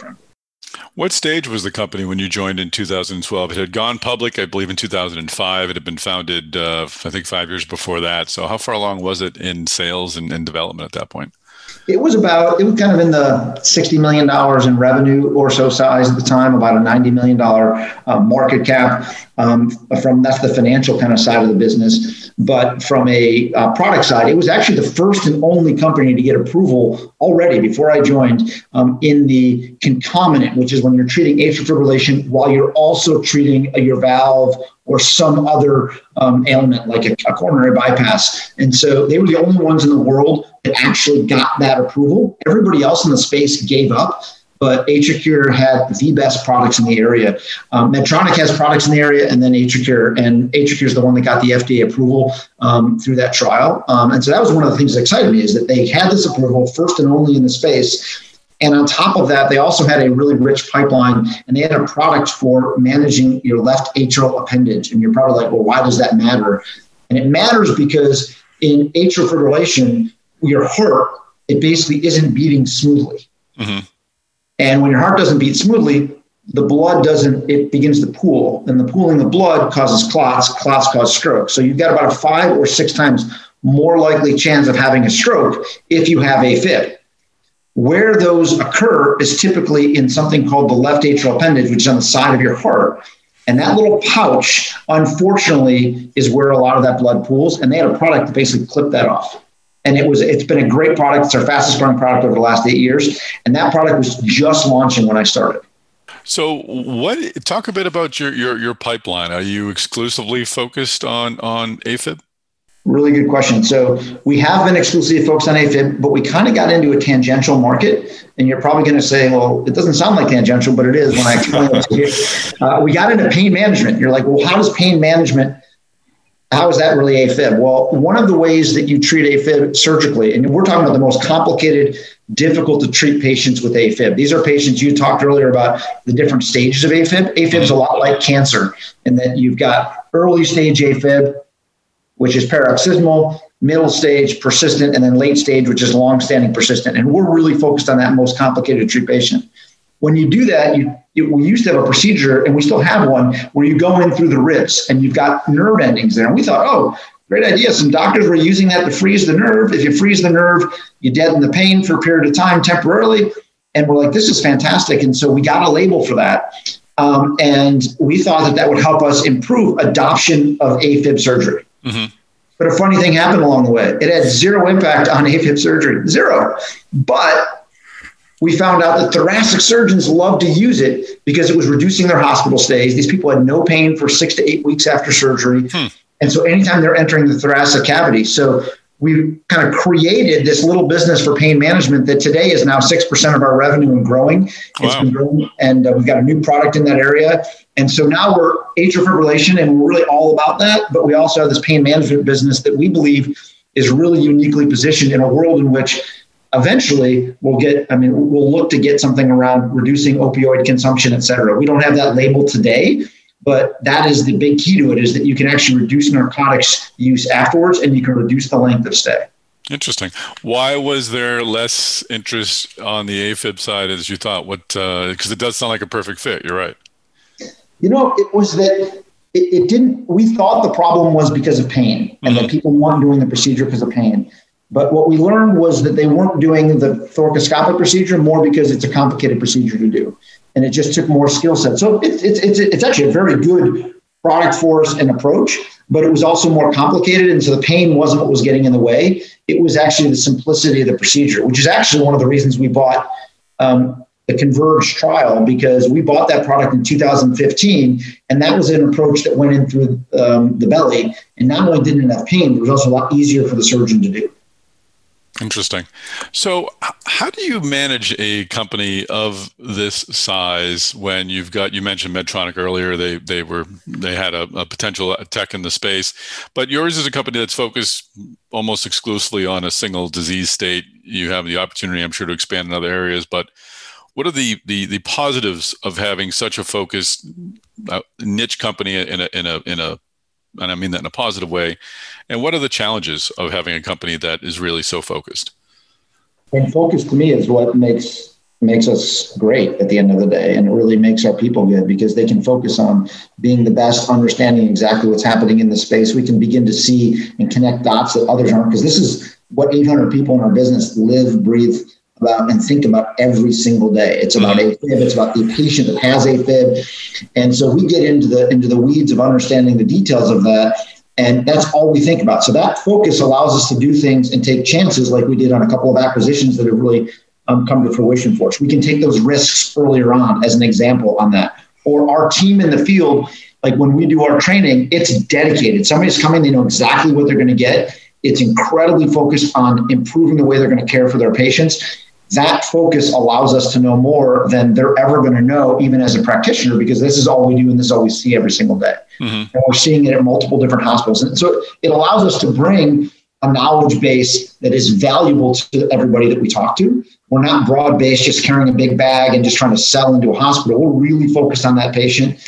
Speaker 1: What stage was the company when you joined in 2012? It had gone public, I believe, in 2005. It had been founded, uh, I think, five years before that. So, how far along was it in sales and, and development at that point?
Speaker 6: It was about, it was kind of in the $60 million in revenue or so size at the time, about a $90 million uh, market cap. Um, from that's the financial kind of side of the business. But from a uh, product side, it was actually the first and only company to get approval already before I joined um, in the concomitant, which is when you're treating atrial fibrillation while you're also treating your valve or some other um, ailment like a, a coronary bypass. And so they were the only ones in the world that actually got that approval. Everybody else in the space gave up but AtriCure had the best products in the area. Um, Medtronic has products in the area, and then AtriCure, and AtriCure is the one that got the FDA approval um, through that trial. Um, and so that was one of the things that excited me is that they had this approval first and only in the space. And on top of that, they also had a really rich pipeline and they had a product for managing your left atrial appendage. And you're probably like, well, why does that matter? And it matters because in atrial fibrillation, your heart, it basically isn't beating smoothly. Mm-hmm. And when your heart doesn't beat smoothly, the blood doesn't, it begins to pool. And the pooling of blood causes clots, clots cause stroke. So you've got about a five or six times more likely chance of having a stroke if you have AFib. Where those occur is typically in something called the left atrial appendage, which is on the side of your heart. And that little pouch, unfortunately, is where a lot of that blood pools. And they had a product to basically clip that off and it was it's been a great product. It's our fastest growing product over the last eight years, and that product was just launching when I started.
Speaker 1: So, what? Talk a bit about your your your pipeline. Are you exclusively focused on on AFib?
Speaker 6: Really good question. So we have been exclusively focused on AFib, but we kind of got into a tangential market. And you're probably going to say, well, it doesn't sound like tangential, but it is when I explain it to you. Uh, we got into pain management. You're like, well, how does pain management, how is that really AFib? Well, one of the ways that you treat AFib surgically, and we're talking about the most complicated, difficult to treat patients with AFib. These are patients you talked earlier about the different stages of AFib. AFib is a lot like cancer in that you've got early stage AFib, which is paroxysmal, middle stage, persistent, and then late stage, which is long-standing persistent. And we're really focused on that most complicated to treat patient. When you do that, you, we used to have a procedure, and we still have one, where you go in through the ribs and you've got nerve endings there. And we thought, oh, great idea. Some doctors were using that to freeze the nerve. If you freeze the nerve, you deaden the pain for a period of time temporarily. And we're like, this is fantastic. And so we got a label for that. Um, and we thought that that would help us improve adoption of AFib surgery. Mm-hmm. But a funny thing happened along the way. It had zero impact on [LAUGHS] AFib surgery, zero. But we found out that thoracic surgeons loved to use it because it was reducing their hospital stays. These people had no pain for six to eight weeks after surgery. Hmm. And so anytime they're entering the thoracic cavity. So we kind of created this little business for pain management that today is now 6% of our revenue and growing. Wow. It's been growing and uh, we've got a new product in that area. And so now we're atrial fibrillation and we're really all about that. But we also have this pain management business that we believe is really uniquely positioned in a world in which eventually we'll get, I mean, we'll look to get something around reducing opioid consumption, et cetera. We don't have that label today, but that is the big key to it is that you can actually reduce narcotics use afterwards and you can reduce the length of stay.
Speaker 1: Interesting. Why was there less interest on the AFib side as you thought? What because uh, it does sound like a perfect fit. You're right.
Speaker 6: You know, it was that it, it didn't. We thought the problem was because of pain, and mm-hmm. that people weren't doing the procedure because of pain. But what we learned was that they weren't doing the thoracoscopic procedure more because it's a complicated procedure to do, and it just took more skill set. So it's it's it's it's actually a very good product for us and approach, but it was also more complicated, and so the pain wasn't what was getting in the way. It was actually the simplicity of the procedure, which is actually one of the reasons we bought. Um, the Converge trial because we bought that product in 2015, and that was an approach that went in through um, the belly, and not only didn't have pain, but it was also a lot easier for the surgeon to do.
Speaker 1: Interesting. So, how do you manage a company of this size when you've got? You mentioned Medtronic earlier. They they were they had a, a, potential tech in the space, but yours is a company that's focused almost exclusively on a single disease state. You have the opportunity, I'm sure, to expand in other areas. But what are the the, the positives of having such a focused uh, niche company in a in a in a and I mean that in a positive way. And what are the challenges of having a company that is really so focused?
Speaker 6: And focus to me is what makes makes us great at the end of the day and it really makes our people good because they can focus on being the best understanding exactly what's happening in the space we can begin to see and connect dots that others aren't because this is what 800 people in our business live breathe about and think about every single day. It's about mm-hmm. AFib. It's about the patient that has AFib, and so we get into the into the weeds of understanding the details of that, and that's all we think about. So that focus allows us to do things and take chances, like we did on a couple of acquisitions that have really um, come to fruition for us. We can take those risks earlier on, as an example on that, or our team in the field. Like when we do our training, it's dedicated. Somebody's coming, they know exactly what they're going to get. It's incredibly focused on improving the way they're going to care for their patients that focus allows us to know more than they're ever going to know, even as a practitioner, because this is all we do and this is all we see every single day. Mm-hmm. And we're seeing it at multiple different hospitals. And so it allows us to bring a knowledge base that is valuable to everybody that we talk to. We're not broad based, just carrying a big bag and just trying to sell into a hospital. We're really focused on that patient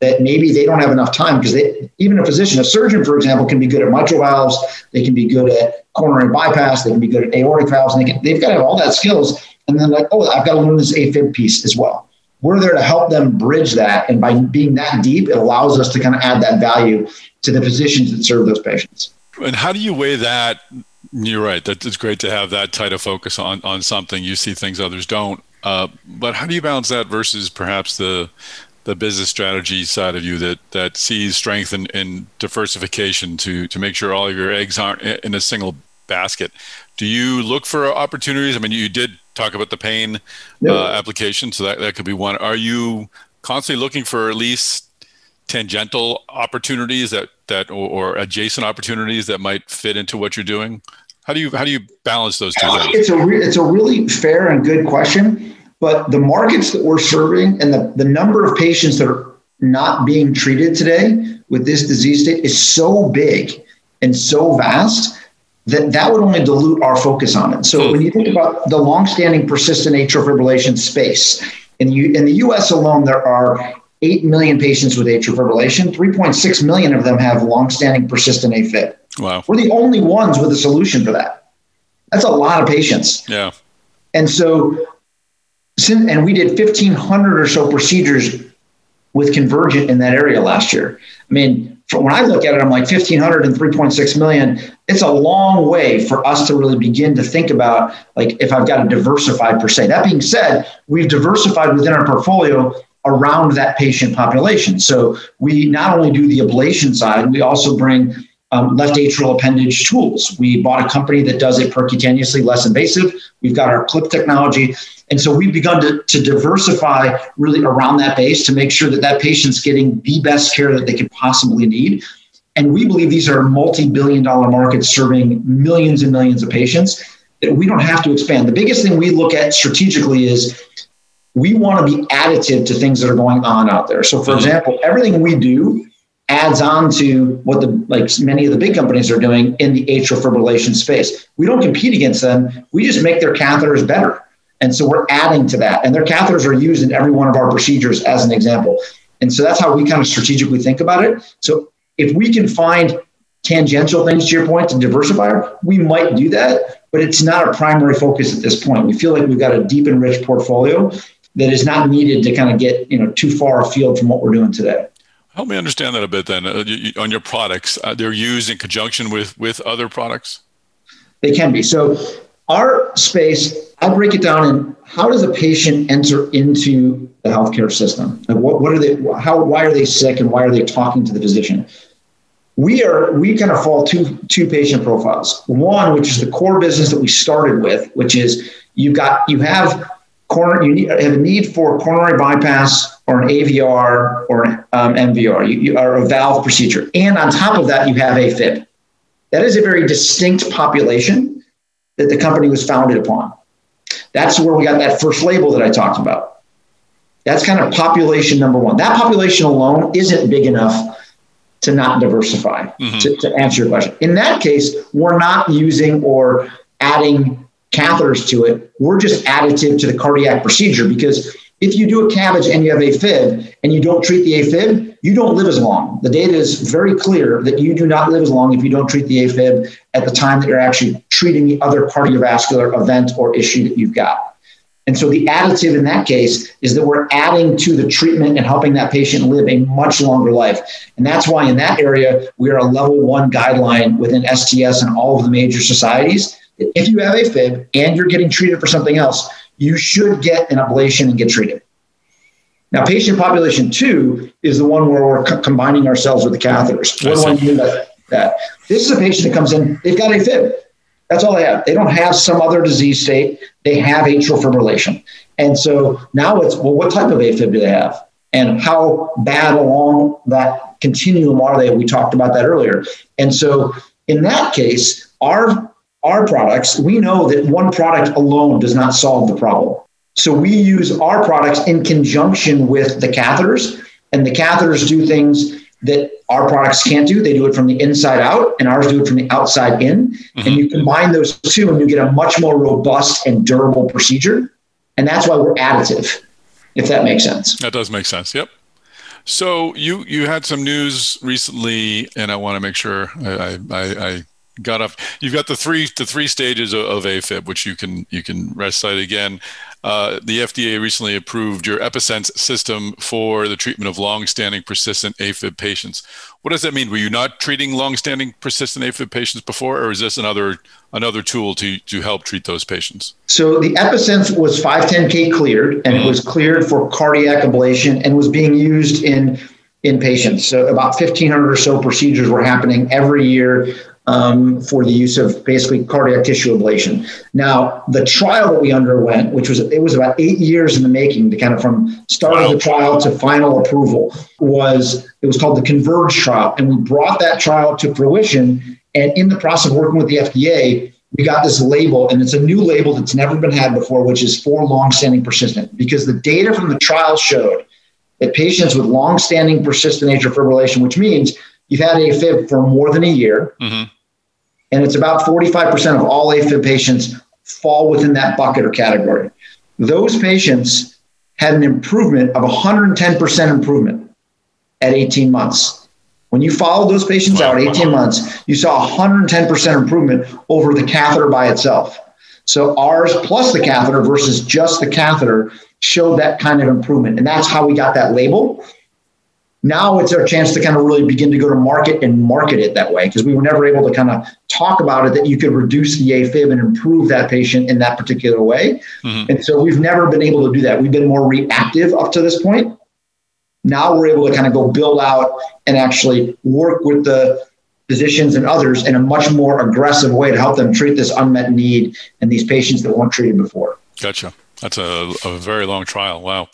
Speaker 6: that maybe they don't have enough time because even a physician, a surgeon, for example, can be good at mitral valves, they can be good at coronary bypass, they can be good at aortic valves, and they can, they've got to have all that skills. And then like, oh, I've got to learn this AFib piece as well. We're there to help them bridge that, and by being that deep, it allows us to kind of add that value to the physicians that serve those patients.
Speaker 1: And how do you weigh that? You're right. That it's great to have that tight of focus on on something. You see things others don't. Uh, but how do you balance that versus perhaps the the business strategy side of you that that sees strength in, in diversification to to make sure all of your eggs aren't in a single basket. Do you look for opportunities? I mean, you did talk about the pain uh, application, so that, that could be one. Are you constantly looking for at least tangential opportunities that that or, or adjacent opportunities that might fit into what you're doing? How do you how do you balance those two things?
Speaker 6: It's a re- it's a really fair and good question, but the markets that we're serving and the, the number of patients that are not being treated today with this disease state is so big and so vast that that would only dilute our focus on it. So hmm. when you think about the longstanding persistent atrial fibrillation space, in the, in the US alone, there are 8 million patients with atrial fibrillation. 3.6 million of them have longstanding persistent AFib.
Speaker 1: Wow.
Speaker 6: We're the only ones with a solution for that. That's a lot of patients.
Speaker 1: Yeah.
Speaker 6: And so, and we did 1,500 or so procedures with Convergent in that area last year. I mean, when I look at it, I'm like 1,500 and 3.6 million. It's a long way for us to really begin to think about, like, if I've got to diversify per se. That being said, we've diversified within our portfolio around that patient population. So we not only do the ablation side, we also bring um, left atrial appendage tools. We bought a company that does it percutaneously, less invasive. We've got our clip technology. And so we've begun to, to diversify really around that base to make sure that that patient's getting the best care that they could possibly need. And we believe these are multi billion dollar markets serving millions and millions of patients that we don't have to expand. The biggest thing we look at strategically is we want to be additive to things that are going on out there. So, for mm-hmm. example, everything we do adds on to what the like many of the big companies are doing in the atrial fibrillation space. We don't compete against them. We just make their catheters better. And so we're adding to that. And their catheters are used in every one of our procedures as an example. And so that's how we kind of strategically think about it. So if we can find tangential things to your point to diversify, we might do that, but it's not a primary focus at this point. We feel like we've got a deep and rich portfolio that is not needed to kind of get you know too far afield from what we're doing today.
Speaker 1: Help me understand that a bit then. Uh, you, on your products, uh, they're used in conjunction with with other products.
Speaker 6: They can be. So our space, I'll break it down in how does a patient enter into the healthcare system? Like what, what are they? How? Why are they sick? And why are they talking to the physician? We are we kind of fall two two patient profiles. One, which is the core business that we started with, which is you've got you have corner you need, have a need for coronary bypass or an AVR or an um, MVR you, you, or a valve procedure, and on top of that you have AFib. That is a very distinct population that the company was founded upon. That's where we got that first label that I talked about. That's kind of population number one. That population alone isn't big enough to not diversify, mm-hmm. to, to answer your question. In that case, we're not using or adding catheters to it. We're just additive to the cardiac procedure because if you do a CABG and you have AFib and you don't treat the AFib, you don't live as long. The data is very clear that you do not live as long if you don't treat the AFib at the time that you're actually treating the other cardiovascular event or issue that you've got. And so the additive in that case is that we're adding to the treatment and helping that patient live a much longer life. And that's why in that area, we are a level one guideline within STS and all of the major societies if you have AFib and you're getting treated for something else, you should get an ablation and get treated. Now, patient population two is the one where we're co- combining ourselves with the catheters. What do I mean by that? This is a patient that comes in, they've got AFib. That's all they have. They don't have some other disease state. They have atrial fibrillation. And so now it's, well, what type of AFib do they have? And how bad along that continuum are they? We talked about that earlier. And so in that case, our our products, we know that one product alone does not solve the problem. So we use our products in conjunction with the catheters, and the catheters do things that our products can't do. They do it from the inside out, and ours do it from the outside in. Mm-hmm. And you combine those two, and you get a much more robust and durable procedure. And that's why we're additive, if that makes sense.
Speaker 1: That does make sense. Yep. So you you had some news recently, and I want to make sure I, I, I got up. You've got the three the three stages of, of AFib, which you can you can recite again. Uh, the FDA recently approved your EpiSense system for the treatment of long-standing persistent AFib patients. What does that mean? Were you not treating long-standing persistent AFib patients before, or is this another another tool to to help treat those patients?
Speaker 6: So the EpiSense was 510k cleared, and mm-hmm. it was cleared for cardiac ablation and was being used in in patients. So about 1,500 or so procedures were happening every year um, for the use of basically cardiac tissue ablation. Now, the trial that we underwent, which was it was about eight years in the making, to kind of from start wow. of the trial to final approval, was it was called the Converge trial, and we brought that trial to fruition. And in the process of working with the FDA, we got this label, and it's a new label that's never been had before, which is for long-standing persistent, because the data from the trial showed that patients with long-standing persistent atrial fibrillation, which means you've had AFib for more than a year, mm-hmm. And it's about 45% of all AFib patients fall within that bucket or category. Those patients had an improvement of 110% improvement at 18 months. When you followed those patients out 18 months, you saw 110% improvement over the catheter by itself. So ours plus the catheter versus just the catheter showed that kind of improvement. And that's how we got that label. Now it's our chance to kind of really begin to go to market and market it that way because we were never able to kind of talk about it that you could reduce the AFib and improve that patient in that particular way. Mm-hmm. And so we've never been able to do that. We've been more reactive up to this point. Now we're able to kind of go build out and actually work with the physicians and others in a much more aggressive way to help them treat this unmet need and these patients that weren't treated before.
Speaker 1: Gotcha. That's a, a very long trial. Wow.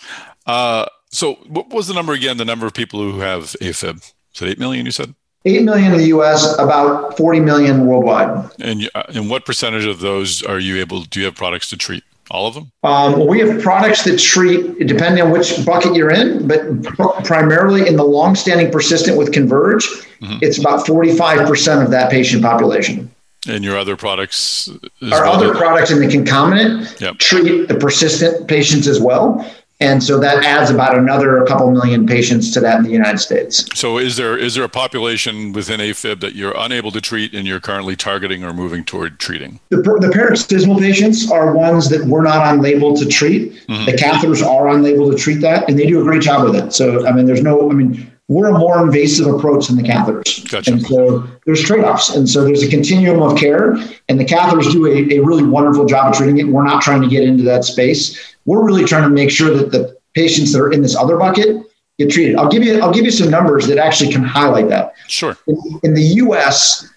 Speaker 1: Uh, so, what was the number again? The number of people who have AFib? Is it 8 million, you said?
Speaker 6: 8 million in the US, about 40 million worldwide.
Speaker 1: And, uh, and what percentage of those are you able, do you have products to treat? All of them?
Speaker 6: Um, we have products that treat, depending on which bucket you're in, but pr- primarily in the long-standing persistent with Converge, mm-hmm. it's about 45% of that patient population.
Speaker 1: And your other products?
Speaker 6: Our well other products in the concomitant yep. treat the persistent patients as well. And so that adds about another couple million patients to that in the United States.
Speaker 1: So is there is there a population within AFib that you're unable to treat and you're currently targeting or moving toward treating?
Speaker 6: The, the paroxysmal patients are ones that we're not on label to treat. Mm-hmm. The catheters are on label to treat that, and they do a great job with it. So I mean, there's no, I mean, we're a more invasive approach than the catheters. Gotcha. And so there's trade-offs. And so there's a continuum of care and the catheters do a, a really wonderful job of treating it. We're not trying to get into that space. We're really trying to make sure that the patients that are in this other bucket get treated. I'll give you, I'll give you some numbers that actually can highlight that.
Speaker 1: Sure.
Speaker 6: In, in the US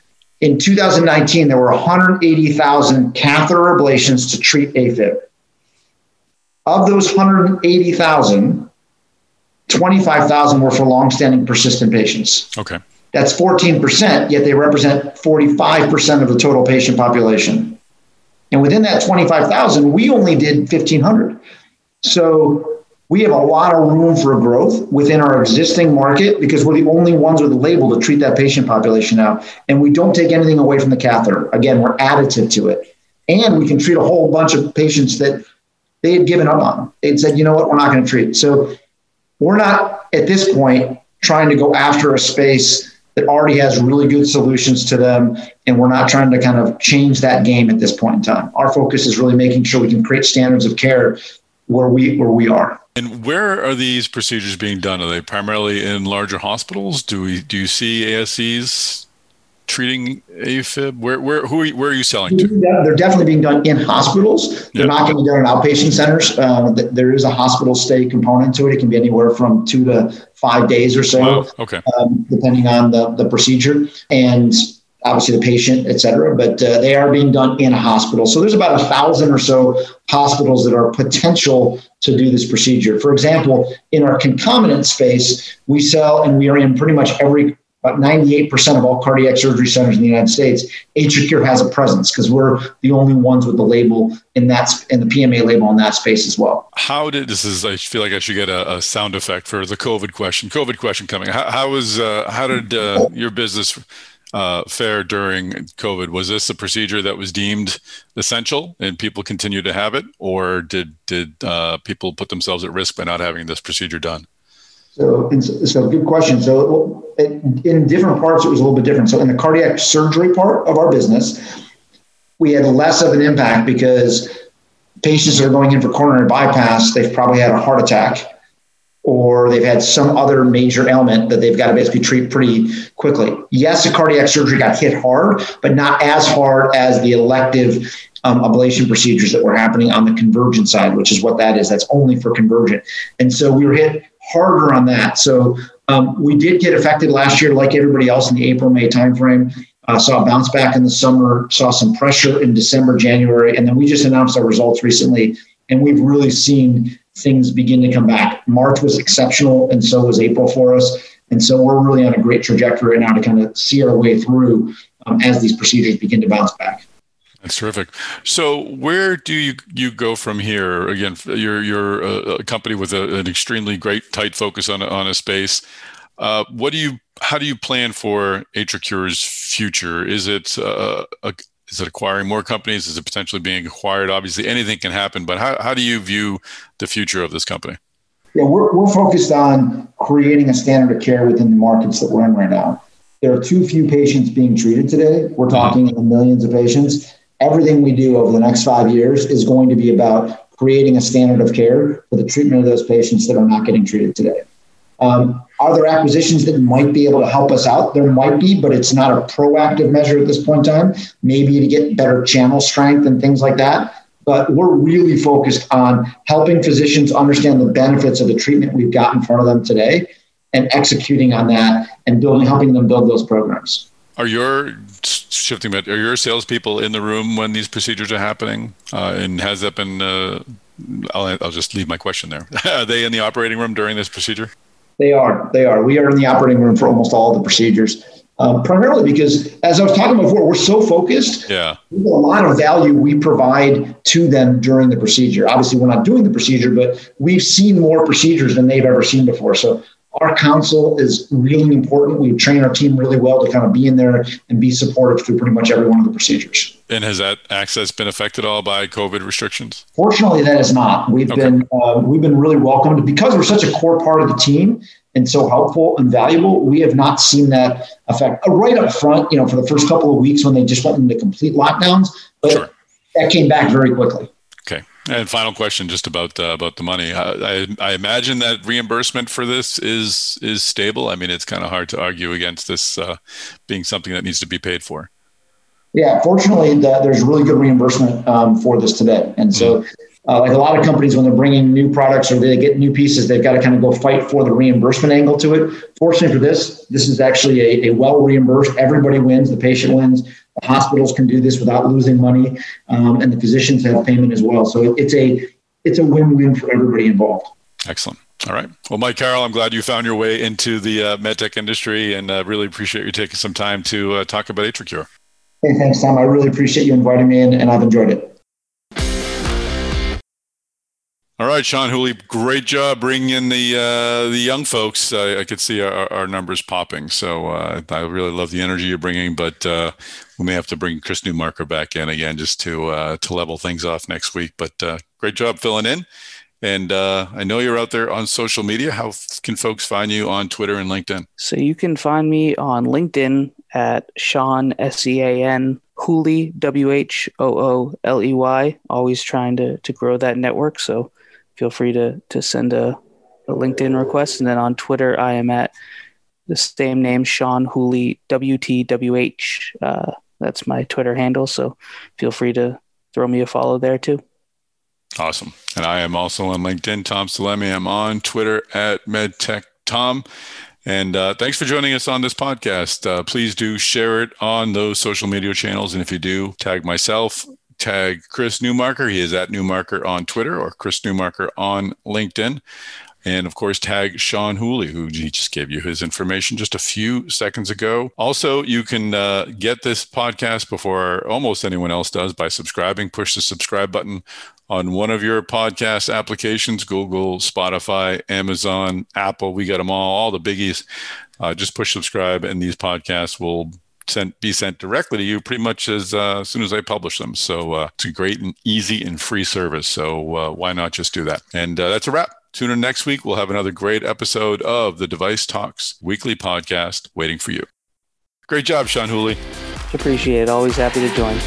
Speaker 6: in 2019, there were 180,000 catheter ablations to treat AFib. Of those 180,000, 25,000 were for long-standing persistent patients.
Speaker 1: Okay.
Speaker 6: That's 14%, yet they represent 45% of the total patient population. And within that 25,000, we only did 1,500. So we have a lot of room for growth within our existing market because we're the only ones with a label to treat that patient population now. And we don't take anything away from the catheter. Again, we're additive to it. And we can treat a whole bunch of patients that they had given up on. They'd said, you know what, we're not going to treat. So we're not at this point trying to go after a space that already has really good solutions to them and we're not trying to kind of change that game at this point in time. Our focus is really making sure we can create standards of care where we where we are.
Speaker 1: And where are these procedures being done? Are they primarily in larger hospitals? Do we do you see ascs treating AFib? Where, where, who are you, where are you selling to?
Speaker 6: They're definitely being done in hospitals. They're yep. not going to be done in outpatient centers. Um, there is a hospital stay component to it. It can be anywhere from two to five days or so,
Speaker 1: wow. okay.
Speaker 6: Um, depending on the, the procedure and obviously the patient, et cetera. But uh, they are being done in a hospital. So there's about a thousand or so hospitals that are potential to do this procedure. For example, in our concomitant space, we sell and we are in pretty much every about 98% of all cardiac surgery centers in the United States, AtriCure has a presence because we're the only ones with the label in that in the PMA label in that space as well.
Speaker 1: How did this is? I feel like I should get a, a sound effect for the COVID question. COVID question coming. How, how was uh, how did uh, your business uh, fare during COVID? Was this a procedure that was deemed essential and people continue to have it, or did did uh, people put themselves at risk by not having this procedure done?
Speaker 6: So, so good question. So, in different parts, it was a little bit different. So, in the cardiac surgery part of our business, we had less of an impact because patients are going in for coronary bypass, they've probably had a heart attack or they've had some other major ailment that they've got to basically treat pretty quickly. Yes, the cardiac surgery got hit hard, but not as hard as the elective um, ablation procedures that were happening on the convergent side, which is what that is. That's only for convergent. And so we were hit harder on that. So um, we did get affected last year, like everybody else in the April May timeframe. uh, saw a bounce back in the summer, saw some pressure in December, January, and then we just announced our results recently, and we've really seen things begin to come back. March was exceptional, and so was April for us. And so we're really on a great trajectory right now to kind of see our way through um, as these procedures begin to bounce back.
Speaker 1: That's terrific. So, where do you you go from here? Again, you're you're a, company with a, an extremely great tight focus on a, on a space. Uh, what do you? How do you plan for AtriCure's future? Is it uh, a, is it acquiring more companies? Is it potentially being acquired? Obviously, anything can happen. But how how do you view the future of this company?
Speaker 6: Yeah, we're we're focused on creating a standard of care within the markets that we're in right now. There are too few patients being treated today. We're talking in the millions of patients everything we do over the next five years is going to be about creating a standard of care for the treatment of those patients that are not getting treated today. Um, are there acquisitions that might be able to help us out? There might be, but it's not a proactive measure at this point in time. Maybe to get better channel strength and things like that. But we're really focused on helping physicians understand the benefits of the treatment we've got in front of them today and executing on that and building, helping them build those programs.
Speaker 1: Are your shifting bit? Are your salespeople in the room when these procedures are happening? Uh, and has that been? Uh, I'll, I'll just leave my question there. [LAUGHS] are they in the operating room during this procedure?
Speaker 6: They are. They are. We are in the operating room for almost all the procedures. Um, primarily because, as I was talking before, we're so focused.
Speaker 1: Yeah.
Speaker 6: A lot of value we provide to them during the procedure. Obviously, we're not doing the procedure, but we've seen more procedures than they've ever seen before. So our counsel is really important. We train our team really well to kind of be in there and be supportive through pretty much every one of the procedures.
Speaker 1: And has that access been affected all by COVID restrictions?
Speaker 6: Fortunately, that is not. We've okay. been uh, we've been really welcomed because we're such a core part of the team and so helpful and valuable. We have not seen that affect uh, right up front. You know, for the first couple of weeks when they just went into complete lockdowns, but sure. that came back very quickly.
Speaker 1: And final question, just about uh, about the money. I, I, I, imagine that reimbursement for this is is stable. I mean, it's kind of hard to argue against this uh, being something that needs to be paid for.
Speaker 6: Yeah, fortunately, the, there's really good reimbursement um, for this today, and so. Mm-hmm. Uh, like a lot of companies, when they're bringing new products or they get new pieces, they've got to kind of go fight for the reimbursement angle to it. Fortunately for this, this is actually a, a well reimbursed. Everybody wins. The patient wins. The hospitals can do this without losing money, um, and the physicians have payment as well. So it's a it's a win-win for everybody involved.
Speaker 1: Excellent. All right. Well, Mike Carrel, I'm glad you found your way into the uh, medtech industry, and uh, really appreciate you taking some time to uh, talk about AtriCure.
Speaker 6: Hey, thanks, Tom. I really appreciate you inviting me in, and I've enjoyed it.
Speaker 1: All right, Sean Whooley, great job bringing in the uh, the young folks. Uh, I could see our, our numbers popping, so uh, I really love the energy you're bringing. But uh, we may have to bring Chris Newmarker back in again just to uh, to level things off next week. But uh, great job filling in, and I know you're out there on social media. How can folks find you on Twitter and LinkedIn?
Speaker 3: So you can find me on LinkedIn at Sean S E A N Whooley W H O O L E Y. Always trying to to grow that network. So feel free to to send a, a LinkedIn request. And then on Twitter, I am at the same name, Sean Whooley WTWH. Uh, that's my Twitter handle. So feel free to throw me a follow there too.
Speaker 1: Awesome. And I am also on LinkedIn, Tom Salemi. I'm on Twitter at MedTechTom. And uh, thanks for joining us on this podcast. Uh, please do share it on those social media channels. And if you do, tag myself tag Chris Newmarker. He is at Newmarker on Twitter or Chris Newmarker on LinkedIn. And of course, tag Sean Whooley, who he just gave you his information just a few seconds ago. Also, you can uh, get this podcast before almost anyone else does by subscribing. Push the subscribe button on one of your podcast applications Google, Spotify, Amazon, Apple. We got them all, all the biggies. Uh, just push subscribe, and these podcasts will sent be sent directly to you pretty much as, uh, soon as I publish them. So uh, it's a great and easy and free service. So uh, why not just do that? And uh, that's a wrap. Tune in next week. We'll have another great episode of the DeviceTalks weekly podcast waiting for you. Great job, Sean Whooley.
Speaker 3: Appreciate it. Always happy to join.